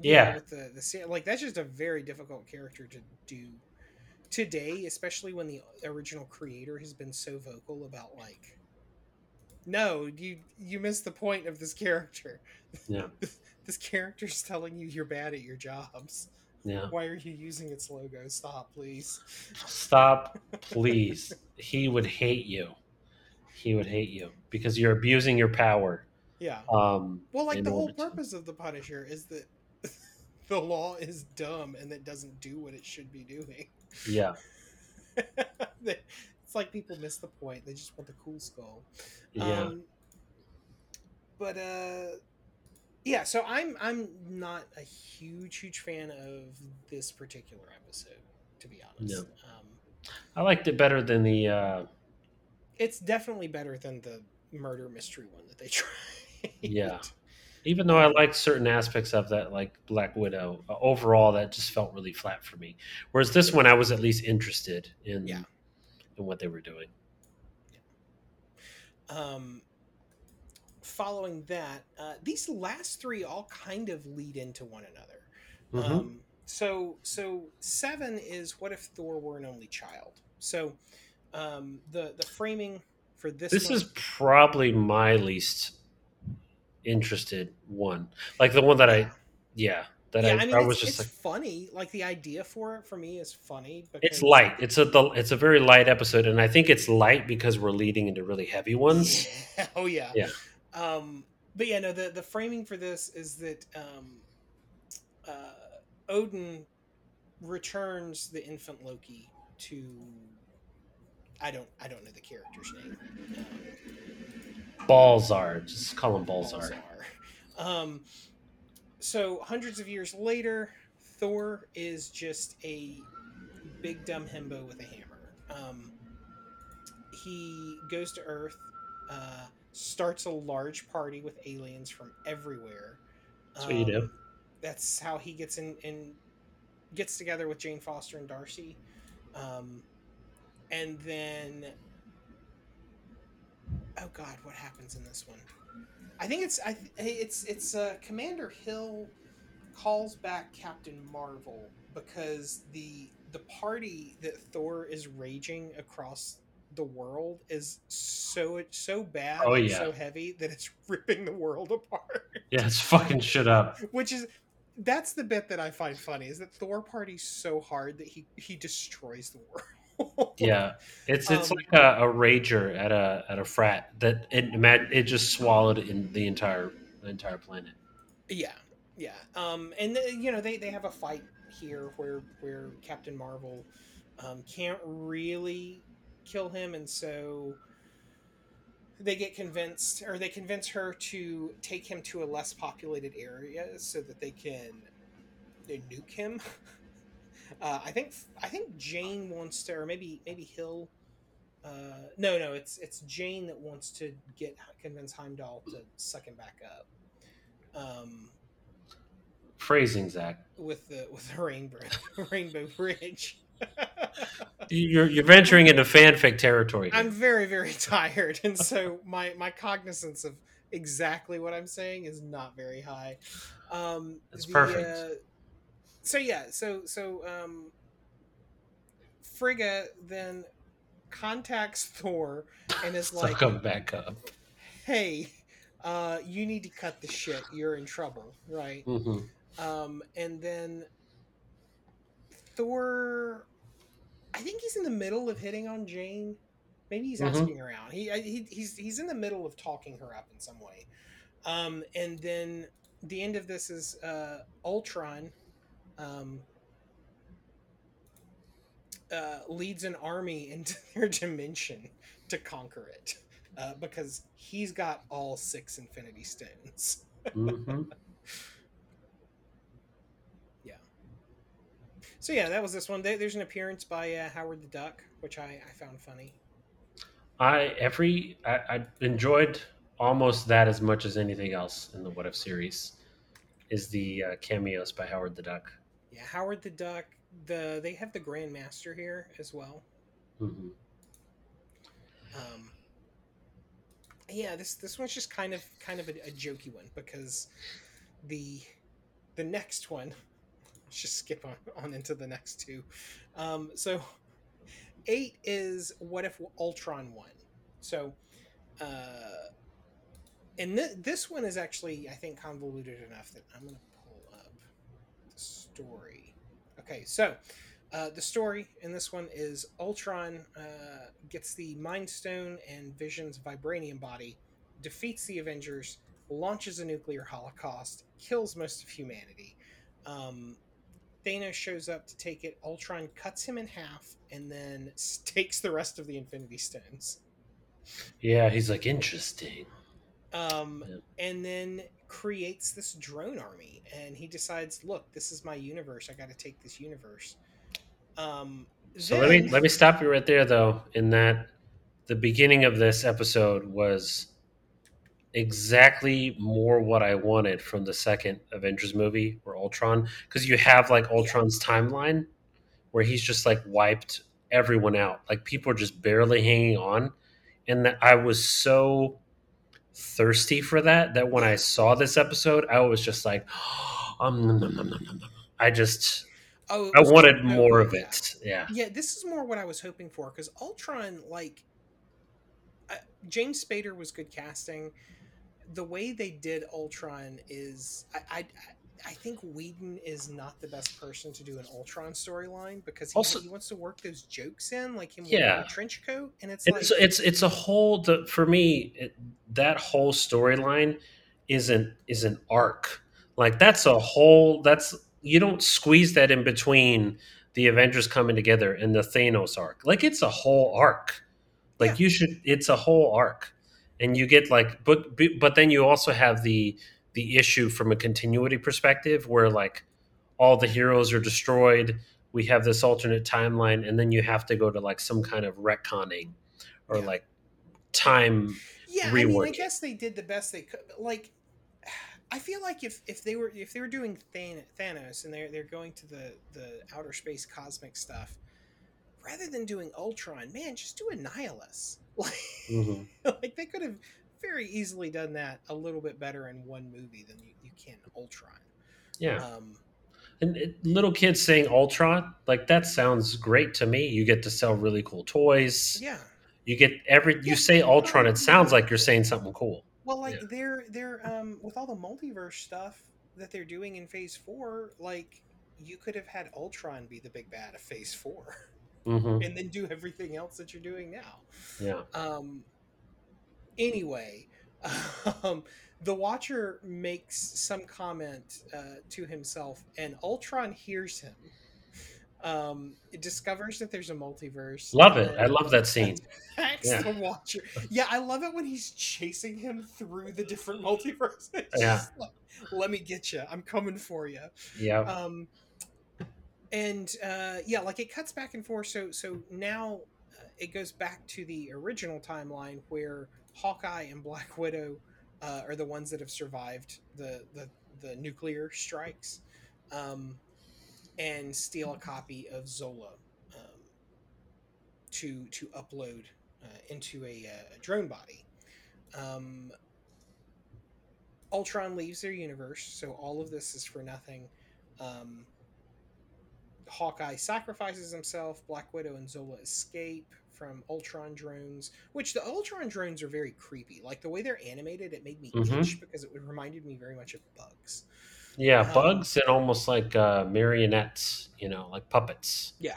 Yeah. with the the like that's just a very difficult character to do today, especially when the original creator has been so vocal about like, no, you you missed the point of this character. Yeah. this character's telling you you're bad at your jobs. Yeah. Why are you using its logo? Stop, please. Stop, please. he would hate you. He would hate you because you're abusing your power. Yeah. Um, Well, like the whole order to- purpose of the Punisher is that the law is dumb and that doesn't do what it should be doing. Yeah, it's like people miss the point. They just want the cool skull. yeah, Um, but uh, yeah. So I'm I'm not a huge huge fan of this particular episode, to be honest. No. Um, I liked it better than the. Uh, it's definitely better than the murder mystery one that they tried. Yeah. Even though I liked certain aspects of that, like Black Widow, uh, overall that just felt really flat for me. Whereas this one, I was at least interested in Yeah. in what they were doing. um, following that, uh, these last three all kind of lead into one another. Mhm. Um, so so seven is what if Thor were an only child? So um, the the framing for this this one, is probably my least interested one, like the one that I, yeah, that yeah, I, I mean I was just it's like. funny. Like the idea for it for me is funny. Because, It's light. It's a the, it's a very light episode, and I think it's light because we're leading into really heavy ones. Yeah. Oh yeah. Yeah. Um, but yeah, no. The the framing for this is that um, uh, Odin returns the infant Loki to. I don't. I don't know the character's name. Um, Balzar, just call him Balzar. Balzar. Um, so hundreds of years later, Thor is just a big dumb himbo with a hammer. Um, he goes to Earth, uh, starts a large party with aliens from everywhere. That's what you do. Um, That's how he gets in and gets together with Jane Foster and Darcy. Um, and then oh god what happens in this one i think it's i th- it's it's uh, commander hill calls back captain marvel because the the party that thor is raging across the world is so so bad Oh, and yeah. so heavy that it's ripping the world apart Yeah, it's fucking shit up. which is that's the bit that i find funny is that thor parties so hard that he he destroys the world Yeah, it's it's Um, like a, a rager at a at a frat that it it just swallowed in the entire the entire planet. Yeah, yeah. Um, and uh, you know they, they have a fight here where where Captain Marvel um, can't really kill him, and so they get convinced, or they convince her to take him to a less populated area so that they can they nuke him. Uh, I think I think Jane wants to, or maybe maybe Hill. Uh, no, no, it's it's Jane that wants to get convince Heimdall to suck him back up. Um, Phrasing, Zach. with the with the rainbow rainbow bridge. You're you're venturing into fanfic territory. here. I'm very very tired, and so my my cognizance of exactly what I'm saying is not very high. Um, That's the, perfect. uh, so yeah, so so um, Frigga then contacts Thor and is like, him back up. "Hey, uh, you need to cut the shit. You're in trouble, right?" hmm Um, and then Thor, I think he's in the middle of hitting on Jane. Maybe he's Mhm. asking around. He, he he's he's in the middle of talking her up in some way. Um, and then the end of this is uh, Ultron. Um, uh, leads an army into their dimension to conquer it uh, because he's got all six Infinity Stones. hmm So yeah, that was this one. There's an appearance by uh, Howard the Duck, which I, I found funny. I every I, I enjoyed almost that as much as anything else in the What If series. Is the uh, cameos by Howard the Duck. Yeah, Howard the Duck. The they have the Grandmaster here as well. hmm Um, yeah, this this one's just kind of kind of a, a jokey one because the the next one. Let's just skip on, on into the next two. Um, so eight is what if Ultron won? So, uh, and th- this one is actually I think convoluted enough that I'm gonna pull up the story. Okay, so uh, the story in this one is Ultron uh, gets the Mind Stone and Vision's vibranium body, defeats the Avengers, launches a nuclear holocaust, kills most of humanity. Um, Thanos shows up to take it. Ultron cuts him in half and then takes the rest of the Infinity Stones. Yeah, he's like interesting. Um, Yeah. and then creates this drone army. And he decides, look, this is my universe. I got to take this universe. Um, So let me let me stop you right there though. In that the beginning of this episode was exactly more what I wanted from the second Avengers movie or Ultron because you have like Ultron's timeline where he's just like wiped everyone out. Like people are just barely hanging on and that I was so thirsty for that that when I saw this episode I was just like um, nom, nom, nom, nom, nom. I just Oh, I wanted more of it. Yeah. Yeah, this is more what I was hoping for because Ultron, like, uh, James Spader was good casting. The way they did Ultron is, I, I, I think Whedon is not the best person to do an Ultron storyline because he, Also- he wants to work those jokes in, like him Yeah. wearing a trench coat, and it's, it's like, it's it's a whole the, for me it, that whole storyline isn't is an arc like that's a whole that's you don't squeeze that in between the avengers coming together and the thanos arc like it's a whole arc like Yeah. you should it's a whole arc and you get like but but then you also have the the issue from a continuity perspective where like all the heroes are destroyed we have this alternate timeline and then you have to go to like some kind of retconning or Yeah. like time yeah. I mean, I guess they did the best they could. Like, I feel like if, if they were if they were doing Thanos and they're they're going to the the outer space cosmic stuff, rather than doing Ultron, man, just do Annihilus. Like, Mhm. like they could have very easily done that a little bit better in one movie than you, you can Ultron. yeah Um, and it, little kids saying ultron like that sounds great to me you get to sell really cool toys yeah. you get every you Yeah. say ultron it sounds like you're saying something cool Well, like Yeah. they're they're um with all the multiverse stuff that they're doing in Phase Four, like you could have had Ultron be the big bad of Phase Four, hmm and then do everything else that you're doing now. yeah Um. Anyway, um, the Watcher makes some comment uh, to himself, and Ultron hears him. Um, it discovers that there's a multiverse. love it i love that scene Yeah. the Watcher. Yeah, I love it when he's chasing him through the different multiverses. Yeah. like, Let me get you. I'm coming for you. yeah Um, and uh, yeah, like it cuts back and forth. So so now uh, it goes back to the original timeline where Hawkeye and Black Widow uh, are the ones that have survived the the, the nuclear strikes, um, and steal a copy of Zola um, to to upload uh, into a, uh, a drone body. Um, Ultron leaves their universe, so all of this is for nothing. Um, Hawkeye sacrifices himself. Black Widow and Zola escape from Ultron drones, which the Ultron drones are very creepy. Like the way they're animated, it made me Mhm. itch because it reminded me very much of bugs. Yeah, Um, bugs and almost like uh, marionettes, you know, like puppets. Yeah,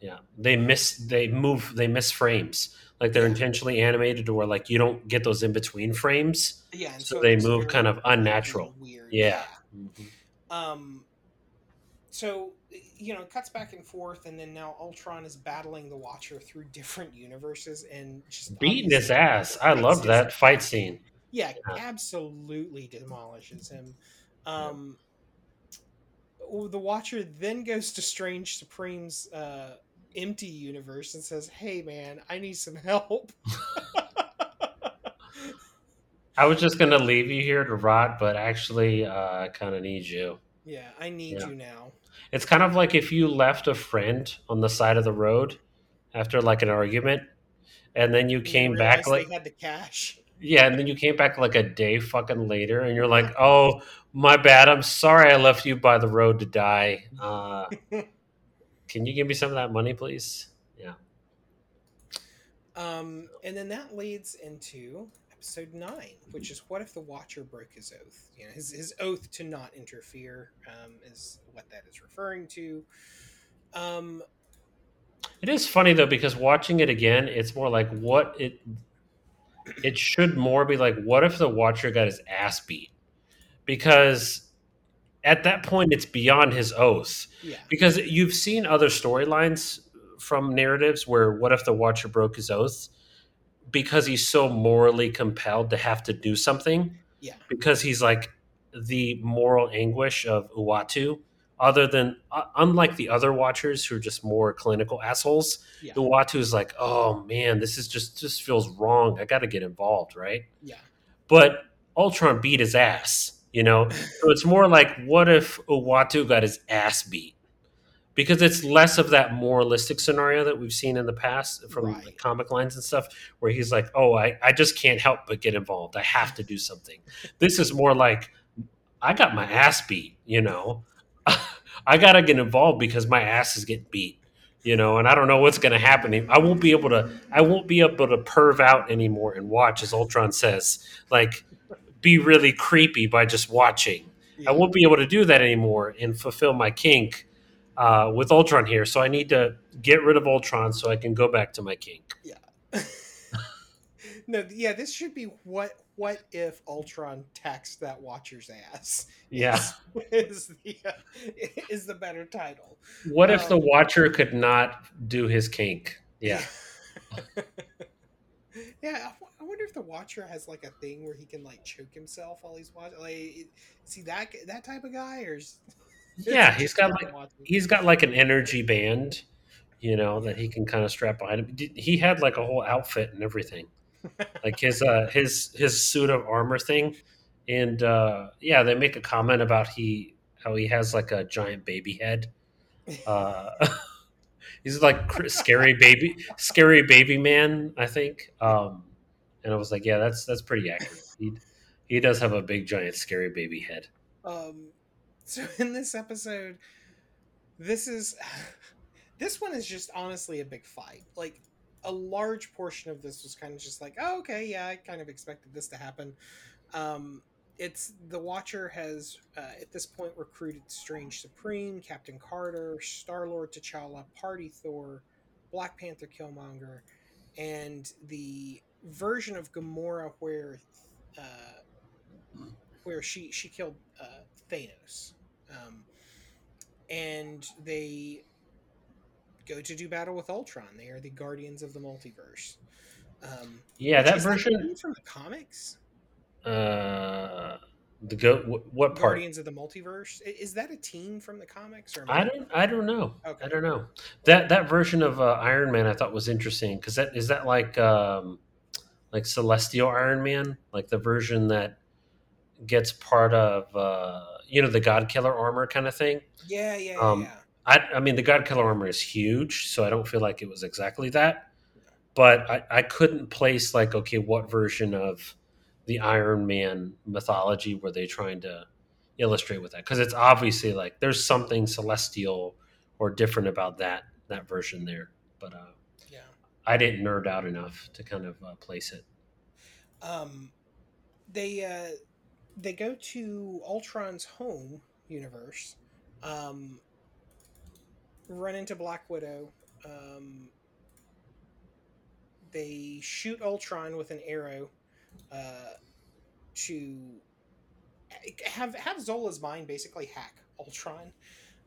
Yeah, they miss, they move, they miss frames. Like they're Yeah. intentionally animated to where like you don't get those in between frames. yeah, and So it they move kind of unnatural. weird. Yeah. Mhm. Um. So you know, it cuts back and forth, and then now Ultron is battling the Watcher through different universes and just Beating his ass. I loved that fight scene. Yeah, Yeah. absolutely demolishes him. Um, the Watcher then goes to Strange Supreme's uh, empty universe and says, "Hey, man, I need some help." I was just gonna leave you here to rot, but actually, uh, I kind of need you. yeah, I need Yeah. you now. It's kind of like if you left a friend on the side of the road after like an argument, and then you And came back like had the cash. yeah, and then you came back like a day fucking later, and you're like, "Oh, my bad. I'm sorry. I left you by the road to die. Uh, can you give me some of that money, please?" Yeah. Um, and then that leads into episode nine, which is what if the Watcher broke his oath? You know, his his oath to not interfere um, is what that is referring to. Um, It is funny though because watching it again, it's more like what it. It should more be like, what if the Watcher got his ass beat? Because at that point, it's beyond his oath. yeah, because you've seen other storylines from narratives where what if the watcher broke his oath because he's so morally compelled to have to do something yeah, because he's like the moral anguish of uatu other than uh, unlike the other watchers who are just more clinical assholes yeah, uatu is like oh man this is just just feels wrong. I gotta get involved right? Yeah. but ultron beat his ass you know? So it's more like, what if Uatu got his ass beat? Because it's less of that moralistic scenario that we've seen in the past from the comic lines and stuff, where he's like, oh, I, I just can't help but get involved. I have to do something. This is more like, I got my ass beat, you know? I got to get involved because my ass is getting beat. You know, and I don't know what's going to happen. I won't be able to. I won't be able to perv out anymore and watch, as Ultron says. Like, be really creepy by just watching. yeah. I won't be able to do that anymore and fulfill my kink uh, with Ultron here. So I need to get rid of Ultron so I can go back to my kink. Yeah. No, yeah, this should be what what if Ultron taxed that Watcher's ass? Yeah. is the uh, is the better title. What if the Um, Watcher could not do his kink? Yeah. yeah, I wonder if the Watcher has like a thing where he can like choke himself while he's watching. Like, is he that that type of guy, or is, Yeah, he's got, like- He's got like an energy band, you know, that he can kind of strap behind him. He had like a whole outfit and everything. like his uh his his suit of armor thing. And uh yeah they make a comment about he how he has like a giant baby head. Uh he's like scary baby scary baby man i think. Um and i was like yeah that's that's pretty accurate. He he does have a big giant scary baby head. Um, so in this episode, this is this one is just honestly a big fight. Like a large portion of this was kind of just like, oh, okay, yeah, I kind of expected this to happen. Um, it's the Watcher has uh, at this point recruited Strange Supreme, Captain Carter, Star Lord T'Challa, Party Thor, Black Panther Killmonger, and the version of Gamora where uh, where she she killed uh, Thanos, um, and they go to do battle with Ultron. They are the Guardians of the Multiverse. Um, yeah that version from the comics. uh the go what, what part Guardians of the Multiverse is that a team from the comics or am I don't. I don't know. Okay. I don't know. That that version of uh, Iron Man I thought was interesting because that is that like um, like Celestial Iron Man, like the version that gets part of uh, you know the God Killer armor kind of thing. Yeah, yeah, yeah. Um, yeah. I, I mean the God Killer armor is huge, so I don't feel like it was exactly that. But I, I couldn't place like okay, what version of the Iron Man mythology were they trying to illustrate with that? Because it's obviously like there's something celestial or different about that that version there. But uh, yeah. I didn't nerd out enough to kind of uh, place it. Um, they uh, they go to Ultron's home universe, um, run into Black Widow. Um, they shoot Ultron with an arrow uh, to have have Zola's mind basically hack Ultron.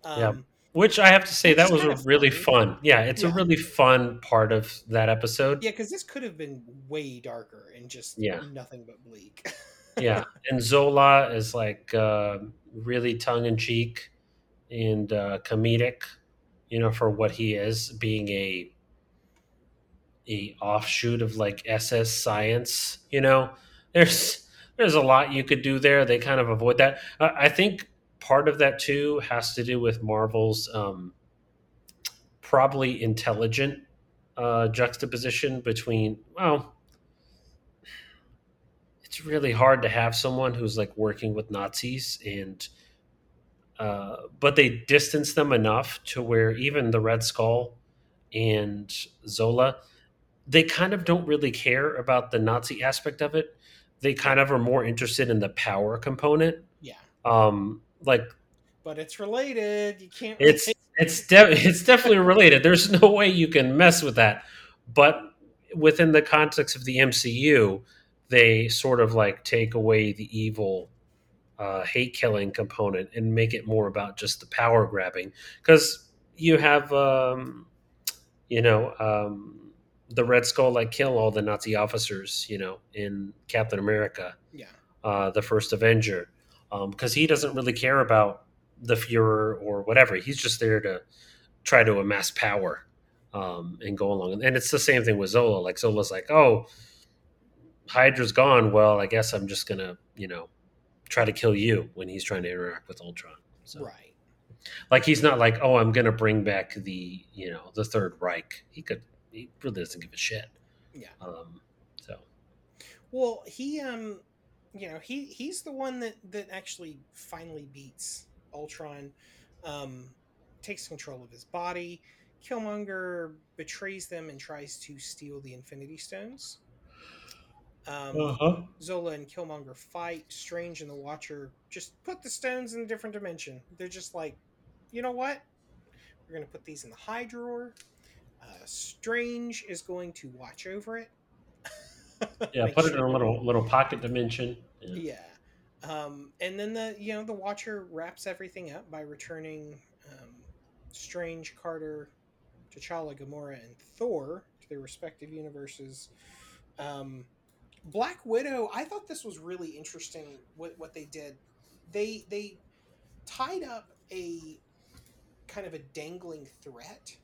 Um, Yeah. Which I have to say that was a really fun. fun. Yeah, it's a really fun part of that episode. Yeah, because this could have been way darker and just Yeah. nothing but bleak. yeah. And zola is like uh, really tongue-in-cheek and uh, comedic you know for what he is being a a offshoot of like ss science you know? There's there's a lot you could do there. They kind of avoid that. I, I think part of that too has to do with marvel's um, probably intelligent uh, juxtaposition between well it's really hard to have someone who's like working with Nazis and uh, but they distance them enough to where even the Red Skull and Zola they kind of don't really care about the Nazi aspect of it. They kind of are more interested in the power component. yeah, Um, like but it's related. You can't. it's it's de- it's definitely related. There's no way you can mess with that. But within the context of the MCU, they sort of like take away the evil uh, hate killing component and make it more about just the power grabbing because you have um, you know um, the Red Skull like kill all the Nazi officers you know in Captain America yeah, uh, the first Avenger, because he doesn't really care about the Fuhrer or whatever. He's just there to try to amass power um, and go along. And it's the same thing with Zola. Like Zola's like, oh, Hydra's gone. Well, I guess I'm just gonna, you know, try to kill you when he's trying to interact with Ultron. So, right. like, he's not like, oh, I'm gonna bring back the, you know, the Third Reich. He could. He really doesn't give a shit. Yeah. Um, so Well, he um, you know, he he's the one that that actually finally beats Ultron, um, takes control of his body. Killmonger betrays them and tries to steal the Infinity Stones. Um, uh-huh. Zola and Killmonger fight. Strange and the Watcher just put the stones in a different dimension. They're just like, you know what? We're gonna put these in the high drawer. Uh, Strange is going to watch over it. yeah, put it in a little little pocket dimension. Yeah. Yeah. Um, and then the you know the Watcher wraps everything up by returning um, Strange, Carter, T'Challa, Gamora, and Thor to their respective universes. Um, Black Widow, I thought this was really interesting. What what they did, they they tied up a kind of a dangling threat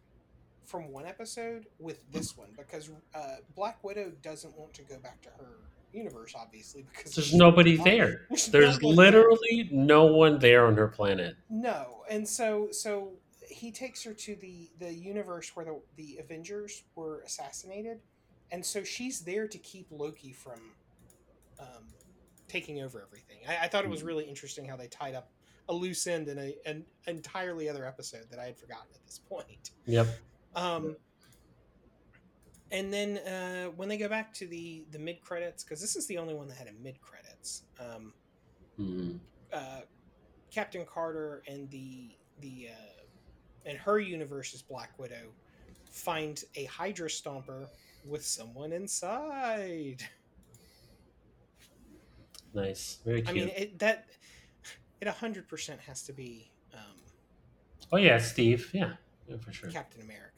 from one episode with this one because uh, Black Widow doesn't want to go back to her universe, obviously, because There's nobody there. There's There's no one there. literally no one there on her planet. No, and so so he takes her to the the universe where the the Avengers were assassinated, and so she's there to keep Loki from um, taking over everything. I, I thought it was really interesting how they tied up a loose end in a, an entirely other episode that I had forgotten at this point. Yep. Um, and then uh, when they go back to the the mid credits, because this is the only one that had a mid credits. Um, Mhm. uh, Captain Carter and the the uh, and her universe's Black Widow find a Hydra Stomper with someone inside. Nice. Very cute. I mean, it, that it hundred percent has to be um, oh yeah, Steve. Yeah. Yeah, for sure. Captain America.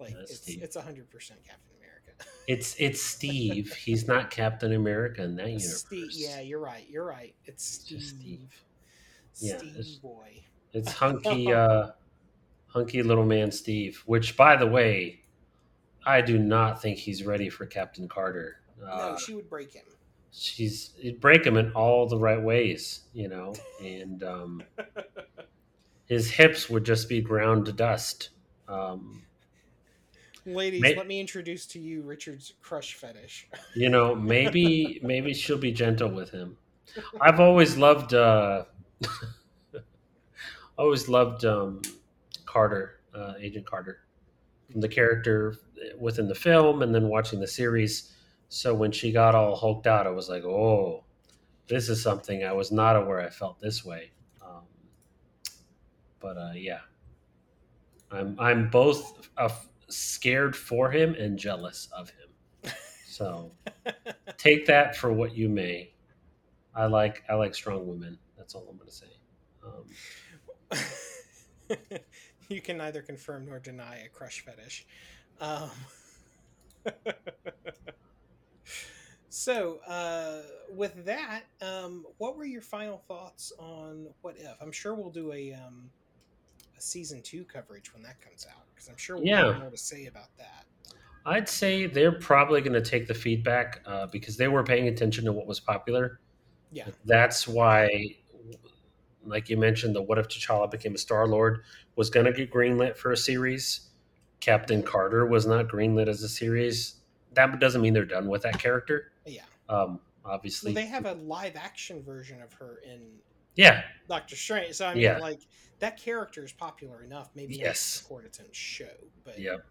Like That's it's Steve. it's hundred percent Captain America. It's it's Steve. He's not Captain America in that universe. Steve, yeah, you're right. You're right. It's It's Steve. just Steve. Steve, it's- boy. It's hunky uh hunky little man Steve, which by the way, I do not think he's ready for Captain Carter. Uh, no, she would break him. she's break him in all the right ways, you know, and um, his hips would just be ground to dust. Um, Ladies, May- let me introduce to you Richard's crush fetish. you know, maybe maybe she'll be gentle with him. I've always loved uh, always loved um, Carter, uh, Agent Carter. From the character within the film and then watching the series. So when she got all hulked out, I was like, oh, this is something I was not aware I felt this way. Um, but uh, yeah, I'm I'm both uh, scared for him and jealous of him. So take that for what you may. I like I like strong women. That's all I'm going to say. Um, you can neither confirm nor deny a crush fetish. Um, so, uh, with that, um, what were your final thoughts on What If? I'm sure we'll do a, um, a season two coverage when that comes out because I'm sure we'll Yeah. have more to say about that. I'd say they're probably going to take the feedback uh, because they were paying attention to what was popular. Yeah. That's why, like you mentioned, the What If T'Challa Became a Star Lord was going to get greenlit for a series. Captain Carter was not greenlit as a series. That doesn't mean they're done with that character. Yeah. Um, obviously, Well, they have a live action version of her in yeah, Doctor Strange. So, I mean, Yeah. like, that character is popular enough. Maybe Yes. record its own show. But Yep.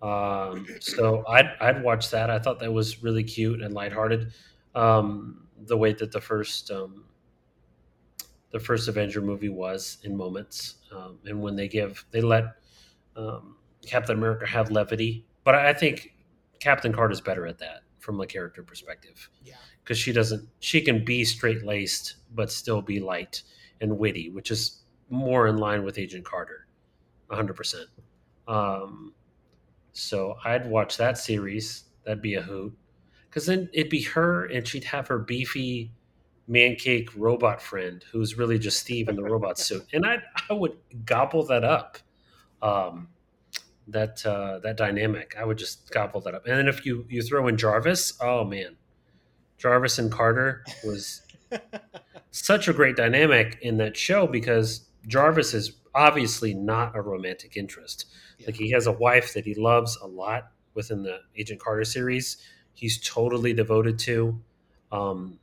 Um, so I'd I'd watch that. I thought that was really cute and lighthearted. Um, the way that the first um, the first Avenger movie was in moments, um, and when they give they let um, Captain America have levity, but I think Captain Carter is better at that from a character perspective yeah. because she doesn't she can be straight laced but still be light and witty, which is more in line with Agent Carter, hundred percent. Um, so I'd watch that series. That'd be a hoot. Because then it'd be her, and she'd have her beefy man cake robot friend, who's really just Steve in the robot suit, and I I would gobble that up. Um, that uh, that dynamic, I would just gobble that up. And then if you you throw in Jarvis, oh man, Jarvis and Carter was such a great dynamic in that show because Jarvis is obviously not a romantic interest. Yeah. Like he has a wife that he loves a lot within the Agent Carter series. He's totally devoted to, um,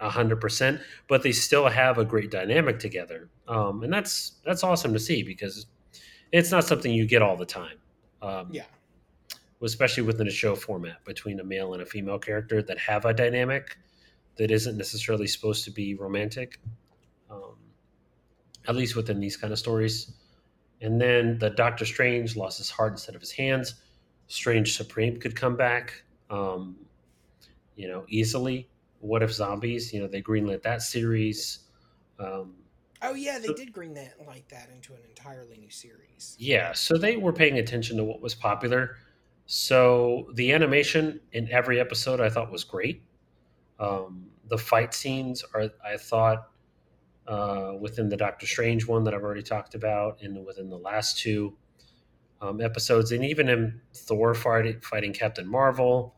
a hundred percent. But they still have a great dynamic together, um, and that's that's awesome to see because it's not something you get all the time. Um, yeah. especially within a show format between a male and a female character that have a dynamic that isn't necessarily supposed to be romantic, um, at least within these kind of stories. And then the Doctor Strange lost his heart instead of his hands. Strange Supreme could come back, um, you know, easily. What if zombies? You know, they greenlit that series. Um, Oh yeah, they So- did green that like that into an entirely new series. Yeah, so they were paying attention to what was popular. So the animation in every episode I thought was great. Um, the fight scenes are, I thought, uh, within the Doctor Strange one that I've already talked about, and within the last two um, episodes, and even in Thor fighting, fighting Captain Marvel,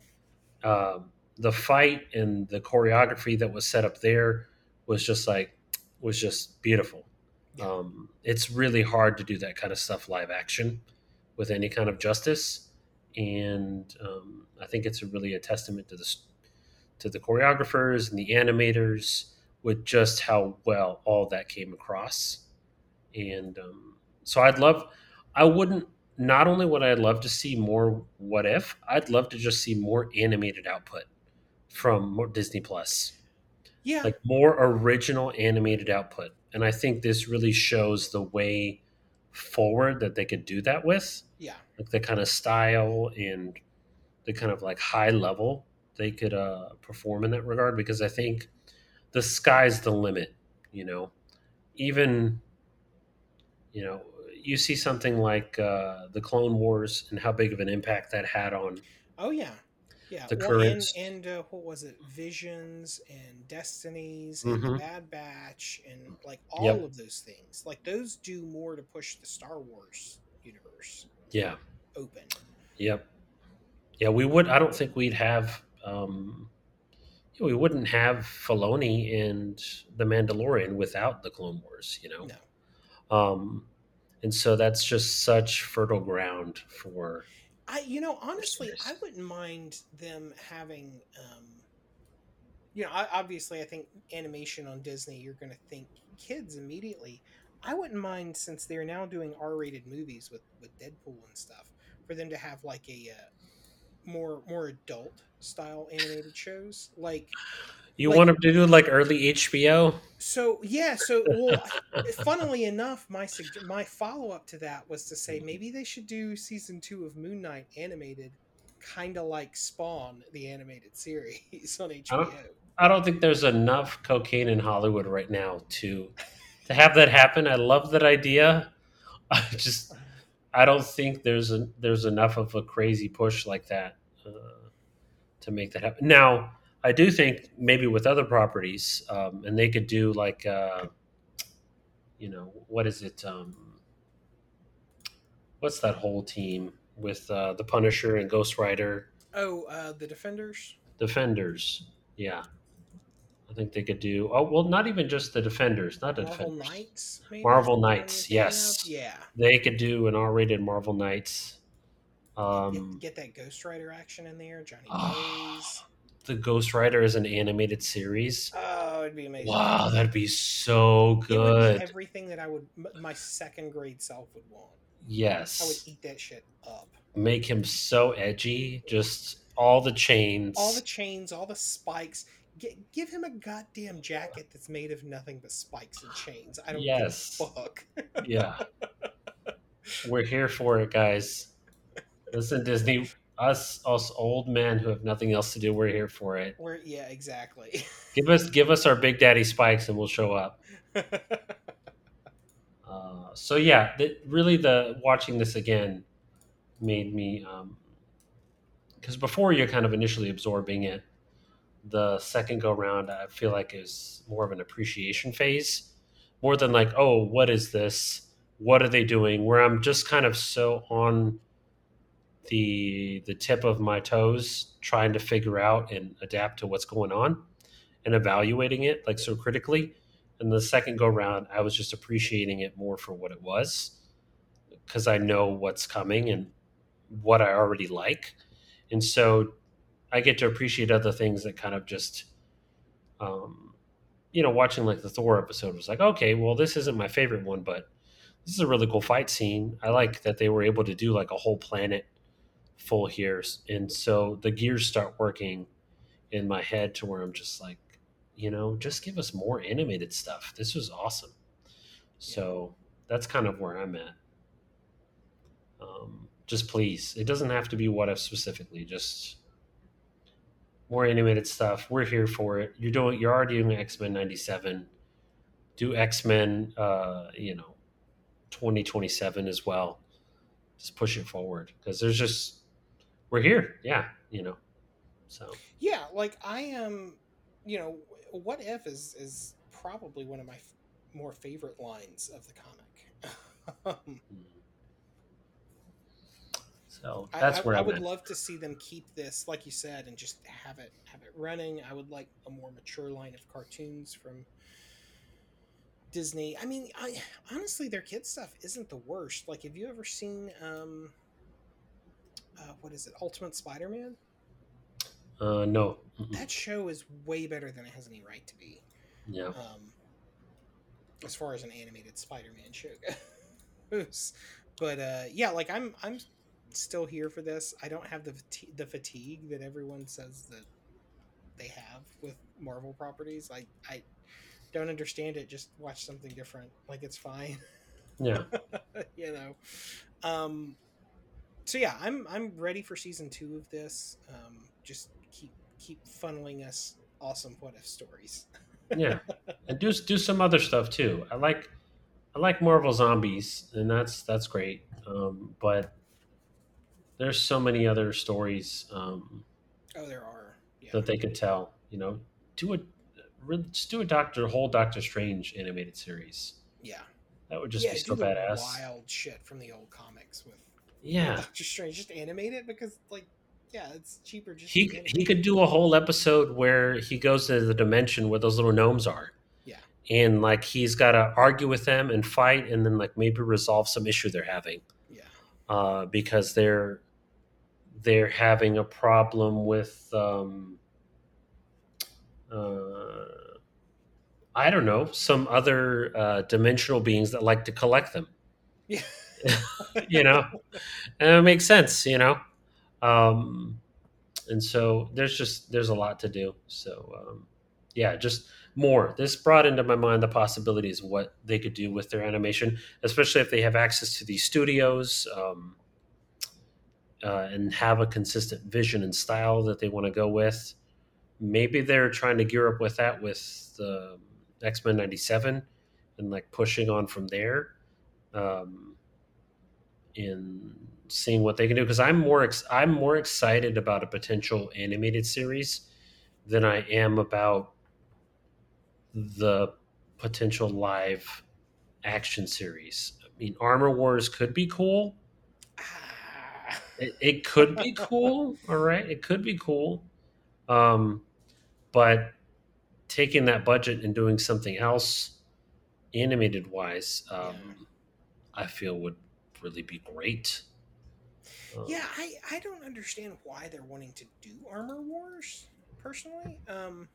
um, the fight and the choreography that was set up there was just like was just beautiful. Um, it's really hard to do that kind of stuff live action with any kind of justice, and um, I think it's a really a testament to the to the choreographers and the animators with just how well all that came across. And um, so I'd love, I wouldn't. Not only would I love to see more what if, I'd love to just see more animated output from more Disney Plus Yeah. like more original animated output. And I think this really shows the way forward that they could do that with, yeah. like the kind of style and the kind of like high level they could uh, perform in that regard. Because I think the sky's the limit. You know, even you know you see something like uh, the Clone Wars and how big of an impact that had on Oh yeah. Yeah. The well, current- and, and uh, what was it? Visions and Destinies and the Mhm. Bad Batch and like all Yep. of those things. Like those do more to push the Star Wars universe yeah open. Yep. Yeah, we would. I don't think we'd have. Um, we wouldn't have Filoni and the Mandalorian without the Clone Wars. You know. No. Um, and so that's just such fertile ground for. I you know honestly I wouldn't mind them having um you know I, obviously I think animation on Disney you're going to think kids immediately. I wouldn't mind since they're now doing R-rated movies with with Deadpool and stuff for them to have like a uh, more more adult style animated shows. Like You Like- want them to do like early HBO? so yeah so well funnily enough my sugge- my follow-up to that was to say maybe they should do season two of moon knight animated kind of like spawn the animated series on hbo I don't think there's enough cocaine in Hollywood right now to to have that happen. I love that idea. I just I don't think there's a, there's enough of a crazy push like that uh, to make that happen. Now, I do think maybe with other properties, um, and they could do like, uh, you know, what is it? Um, what's that whole team with uh, the Punisher and Ghost Rider? oh uh the defenders Defenders. Yeah. I think they could do. Oh well, not even just the defenders, not the marvel defenders. knights maybe Marvel is the one Knights, yes. yeah They could do an R-rated Marvel Knights. get, Um, get that ghost rider action in there johnny Ah, Blaze. The Ghost Rider is an animated series. oh it'd be amazing Wow, that'd be so It would be good. everything that I would, my second grade self would want. Yes. I would eat that shit up. make him so edgy. Just all the chains. All the chains, all the spikes. G- give him a goddamn jacket that's made of nothing but spikes and chains. I don't Yes. give a fuck. yeah, we're here for it, guys. Listen, Disney. Us, us old men who have nothing else to do, we're here for it. We're, yeah, exactly. Give us, give us our Big Daddy spikes, and we'll show up. Uh, so yeah, the, really, the watching this again made me because before you're kind of initially absorbing it. The second go round, I feel like is more of an appreciation phase, more than like, oh, what is this? What are they doing? Where I'm just kind of so on the the tip of my toes, trying to figure out and adapt to what's going on, and evaluating it like so critically. And the second go round i was just appreciating it more for what it was because i know what's coming and what i already like. And so i get to appreciate other things that kind of just um, you know watching like the thor episode was like okay well this isn't my favorite one but this is a really cool fight scene. I like that they were able to do like a whole planet full here and so the gears start working in my head to where i'm just like you know, just give us more animated stuff. This was awesome. So that's kind of where I'm at. Um, just please, it doesn't have to be what if specifically. Just more animated stuff. We're here for it. You're doing. You're already doing X Men '97. Do X Men, uh, you know, 2027 as well. Just push it forward because there's just we're here. Yeah, you know. So yeah, like I am, you know, what if is is probably one of my f- more favorite lines of the comic. um, so that's I, where I I'm would at. love to see them keep this, like you said, and just have it have it running. I would like a more mature line of cartoons from Disney. I mean, I honestly, their kid stuff isn't the worst. Like, have you ever seen um, uh, what is it, Ultimate Spider-Man? Uh, no. Mm-mm. That show is way better than it has any right to be. Yeah. um, as far as an animated Spider-Man show goes. But uh, yeah, like I'm I'm still here for this. I don't have the fati- the fatigue that everyone says that they have with Marvel properties. I I don't understand it. Just watch something different. Like it's fine. Yeah. you know. Um, so yeah, I'm I'm ready for season two of this. Um, just keep keep funneling us awesome what if stories. yeah and do do some other stuff too i like i like marvel zombies and that's that's great um, but there's so many other stories um, Oh, there are. Yeah. that they could tell you know do a just do a doctor whole doctor strange animated series yeah. that would just yeah, be so badass Wild shit from the old comics with yeah Doctor Strange. Just animate it because, like, yeah, it's cheaper. Just he to he could do a whole episode where he goes to the dimension where those little gnomes are Yeah. and like he's got to argue with them and fight and then like maybe resolve some issue they're having Yeah. uh, because they're they're having a problem with um, uh, I don't know, some other uh, dimensional beings that like to collect them. Yeah. you know, and it makes sense. You know, um, and so there's just there's a lot to do. So um, yeah, just more. This brought into my mind the possibilities of what they could do with their animation, especially if they have access to these studios. Um, uh, and have a consistent vision and style that they want to go with. Maybe they're trying to gear up with that with the X Men '97 and like pushing on from there, um, in seeing what they can do. Because I'm more ex- I'm more excited about a potential animated series than I am about the potential live action series. I mean, Armor Wars could be cool. It, it could be cool, all right. It could be cool, um, but taking that budget and doing something else, animated wise, um, yeah. I feel would really be great. Um, yeah, I I don't understand why they're wanting to do Armor Wars personally. Um,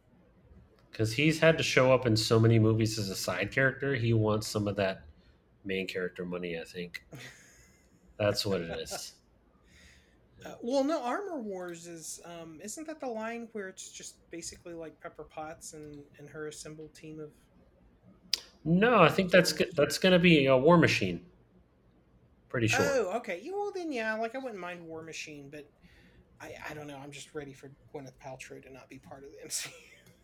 because he's had to show up in so many movies as a side character, he wants some of that main character money. I think that's what it is. Uh, well, no, Armor Wars is um, isn't that the line where it's just basically like Pepper Potts and and her assembled team of? No, I think that's that's going to be a War Machine. Pretty sure. Oh, okay. Yeah, well then, yeah. Like I wouldn't mind War Machine, but I I don't know. I'm just ready for Gwyneth Paltrow to not be part of the MCU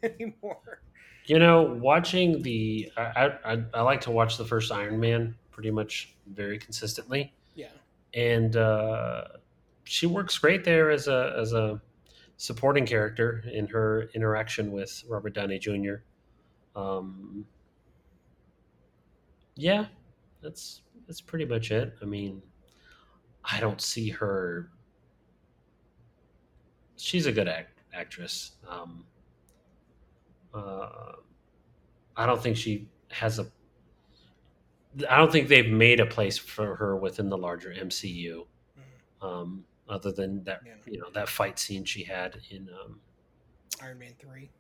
anymore. You know, watching the I, I I like to watch the first Iron Man pretty much very consistently. Yeah. And uh she works great there as a as a supporting character in her interaction with Robert Downey Jr. Um, yeah, that's that's pretty much it. I mean, I don't see her. She's a good act, actress. Um, uh, I don't think she has a. I don't think they've made a place for her within the larger MCU. Mm-hmm. Um, other than that yeah. you know that fight scene she had in um, Iron Man three.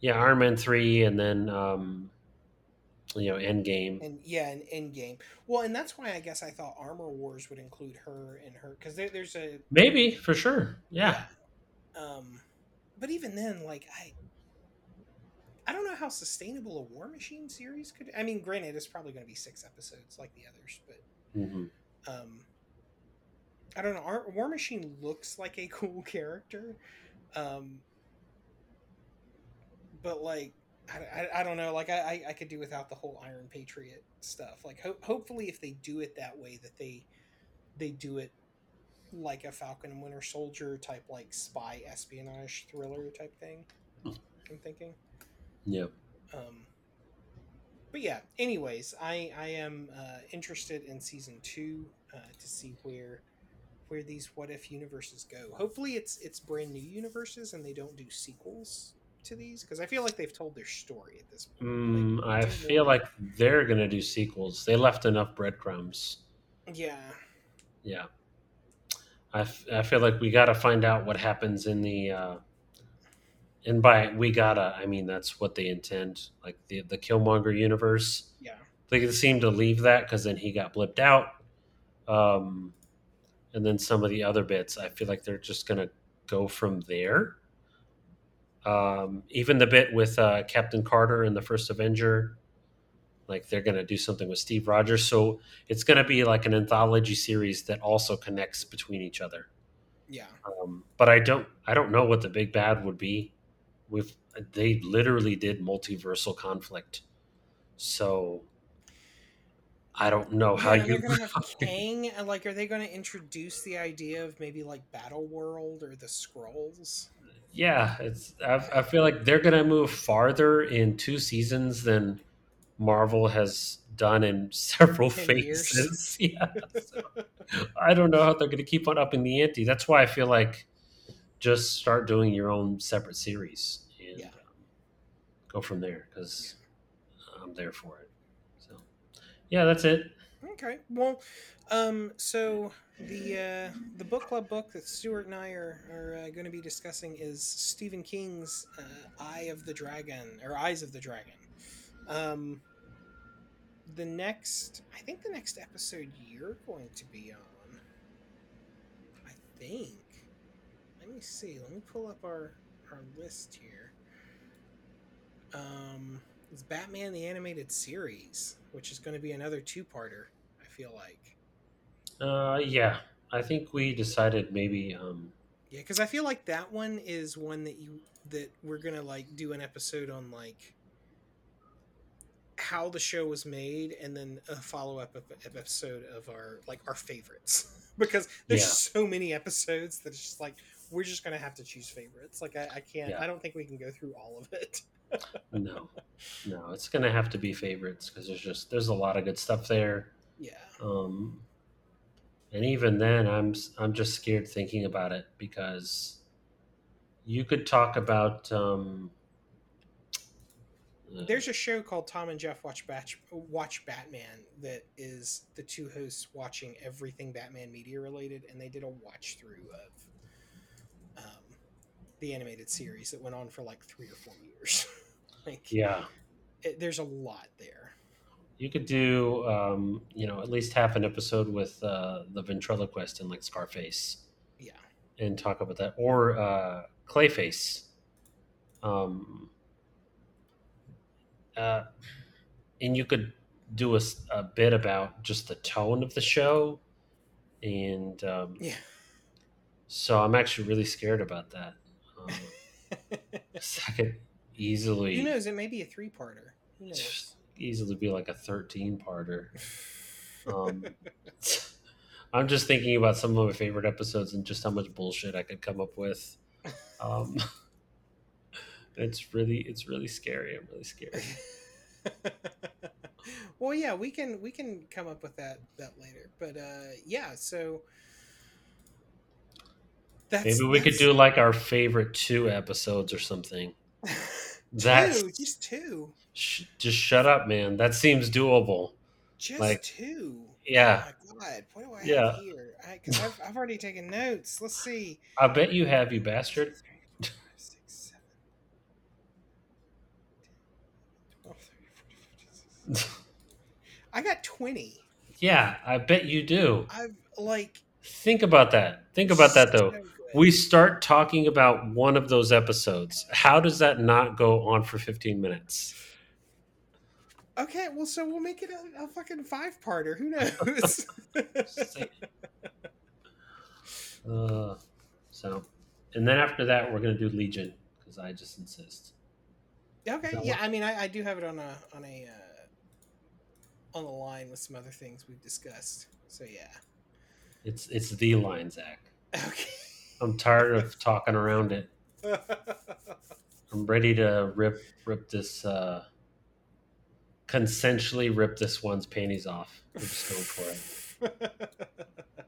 Yeah, Iron Man three, and then um, you know end game And yeah, and game Well, and that's why I guess I thought Armor Wars would include her and her because there, there's a maybe for sure. Yeah. yeah. Um, but even then, like I. I don't know how sustainable a War Machine series could. I mean, granted, it's probably going to be six episodes like the others, but mm-hmm. um, I don't know. Our, War Machine looks like a cool character, um, but like I, I, I, don't know. Like I, I could do without the whole Iron Patriot stuff. Like ho- hopefully, if they do it that way, that they they do it like a Falcon and Winter Soldier type, like spy espionage thriller type thing. I'm thinking. Yep. Um, but yeah. Anyways, I I am uh, interested in season two uh, to see where where these what if universes go. Hopefully, it's it's brand new universes and they don't do sequels to these because I feel like they've told their story at this point. Mm, like, I feel like they're gonna do sequels. They left enough breadcrumbs. Yeah. Yeah. I, f- I feel like we got to find out what happens in the uh, and by we gotta I mean that's what they intend like the the Killmonger universe. Yeah. They seem to leave that because then he got blipped out. Um, and then some of the other bits i feel like they're just going to go from there um, even the bit with uh, captain carter and the first avenger like they're going to do something with steve rogers so it's going to be like an anthology series that also connects between each other yeah um, but i don't i don't know what the big bad would be with they literally did multiversal conflict so I don't know how you. They're gonna have Kang. Like, are they going to introduce the idea of maybe like Battle World or the Skrulls? Yeah, it's. I, I feel like they're going to move farther in two seasons than Marvel has done in several phases. yeah, so, I don't know how they're going to keep on upping the ante. That's why I feel like just start doing your own separate series and yeah. um, go from there because I'm there for it So, yeah, that's it. Okay. Well, um, so the uh, the book club book that Stuart and I are, are uh, going to be discussing is Stephen King's uh, Eye of the Dragon or Eyes of the Dragon. Um, the next, I think the next episode you're going to be on, I think. Let me see. Let me pull up our our list here. Um, it's Batman the Animated Series, which is going to be another two-parter. I feel like. Uh, yeah, I think we decided maybe. Um, Yeah, because I feel like that one is one that you that we're gonna like do an episode on like how the show was made, and then a follow up episode of our like our favorites because there's Yeah. so many episodes that it's just like we're just gonna have to choose favorites. Like I, I can't. Yeah. I don't think we can go through all of it. no, no, it's gonna have to be favorites because there's just there's a lot of good stuff there. Yeah. Um, and even then, I'm I'm just scared thinking about it because you could talk about. Um, uh, There's a show called Tom and Jeff Watch Batch, Watch Batman that is the two hosts watching everything Batman media related, and they did a watch through of um, the animated series that went on for like three or four years. like, yeah, it, there's a lot there. You could do um, you know at least half an episode with uh, the ventriloquist and like Scarface. Yeah. and talk about that or uh, clayface um, uh, and you could do a, a bit about just the tone of the show and um, Yeah. so i'm actually really scared about that um, i could easily Who knows? It may be a three parter. Who knows? Easily be like a 13 parter. Um, i'm just thinking about some of my favorite episodes and just how much bullshit i could come up with. Um, it's really it's really scary. I'm really scared well, yeah, we can we can come up with that that later. But uh, yeah, so that's maybe we could do like our favorite two episodes or something. That's- two, just two, Sh- just shut up man that seems doable just Like, two. yeah. Oh my god, what do I Yeah. have here? Because I've, I've already taken notes. Let's see. i bet you have you bastard Three, four, five, six, seven, 12, 13, 14, 15, 16. I got twenty. yeah i bet you do I've like think about that think about that though so we start talking about one of those episodes how does that not go on for 15 minutes Okay, well, so we'll make it a, a fucking five parter. Who knows? Uh, so, and then after that, we're gonna do Legion because I just insist. okay, yeah. I mean, I, I do have it on a on a uh, on the line with some other things we've discussed. So yeah. It's it's the line, Zach. Okay. I'm tired of talking around it. I'm ready to rip rip this uh, consensually rip this one's panties off. We're just going for it.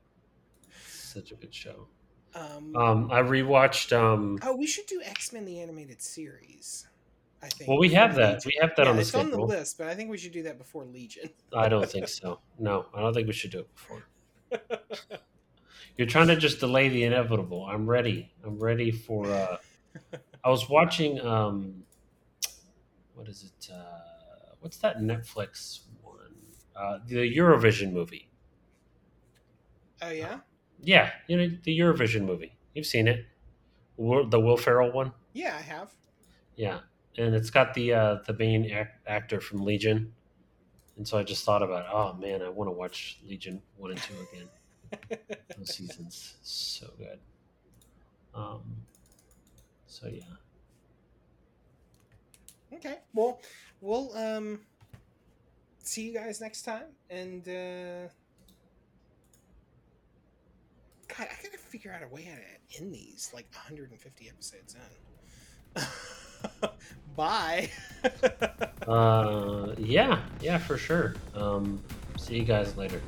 Such a good show. um, Um, I rewatched. Um, oh, we should do X Men the animated series. I think. well, we have that. Legion. We have that Yeah, on the it's on the list, but I think we should do that before Legion. I don't think so. No, I don't think we should do it before. You're trying to just delay the inevitable. I'm ready. I'm ready for. Uh, I was watching. Um, what is it? Uh, what's that Netflix one? Uh, the Eurovision movie. Oh yeah, Yeah, you know the Eurovision movie. You've seen it. The Will Ferrell one. yeah, I have. Yeah, and it's got the uh, the main ac- actor from Legion. And so I just thought about, oh man, I want to watch Legion one and two again. Those seasons so good. Um, so yeah, Okay. Well, we'll um see you guys next time, and uh God, I gotta figure out a way how to end these like 150 episodes in. Bye. uh, yeah, yeah, for sure. Um, see you guys later.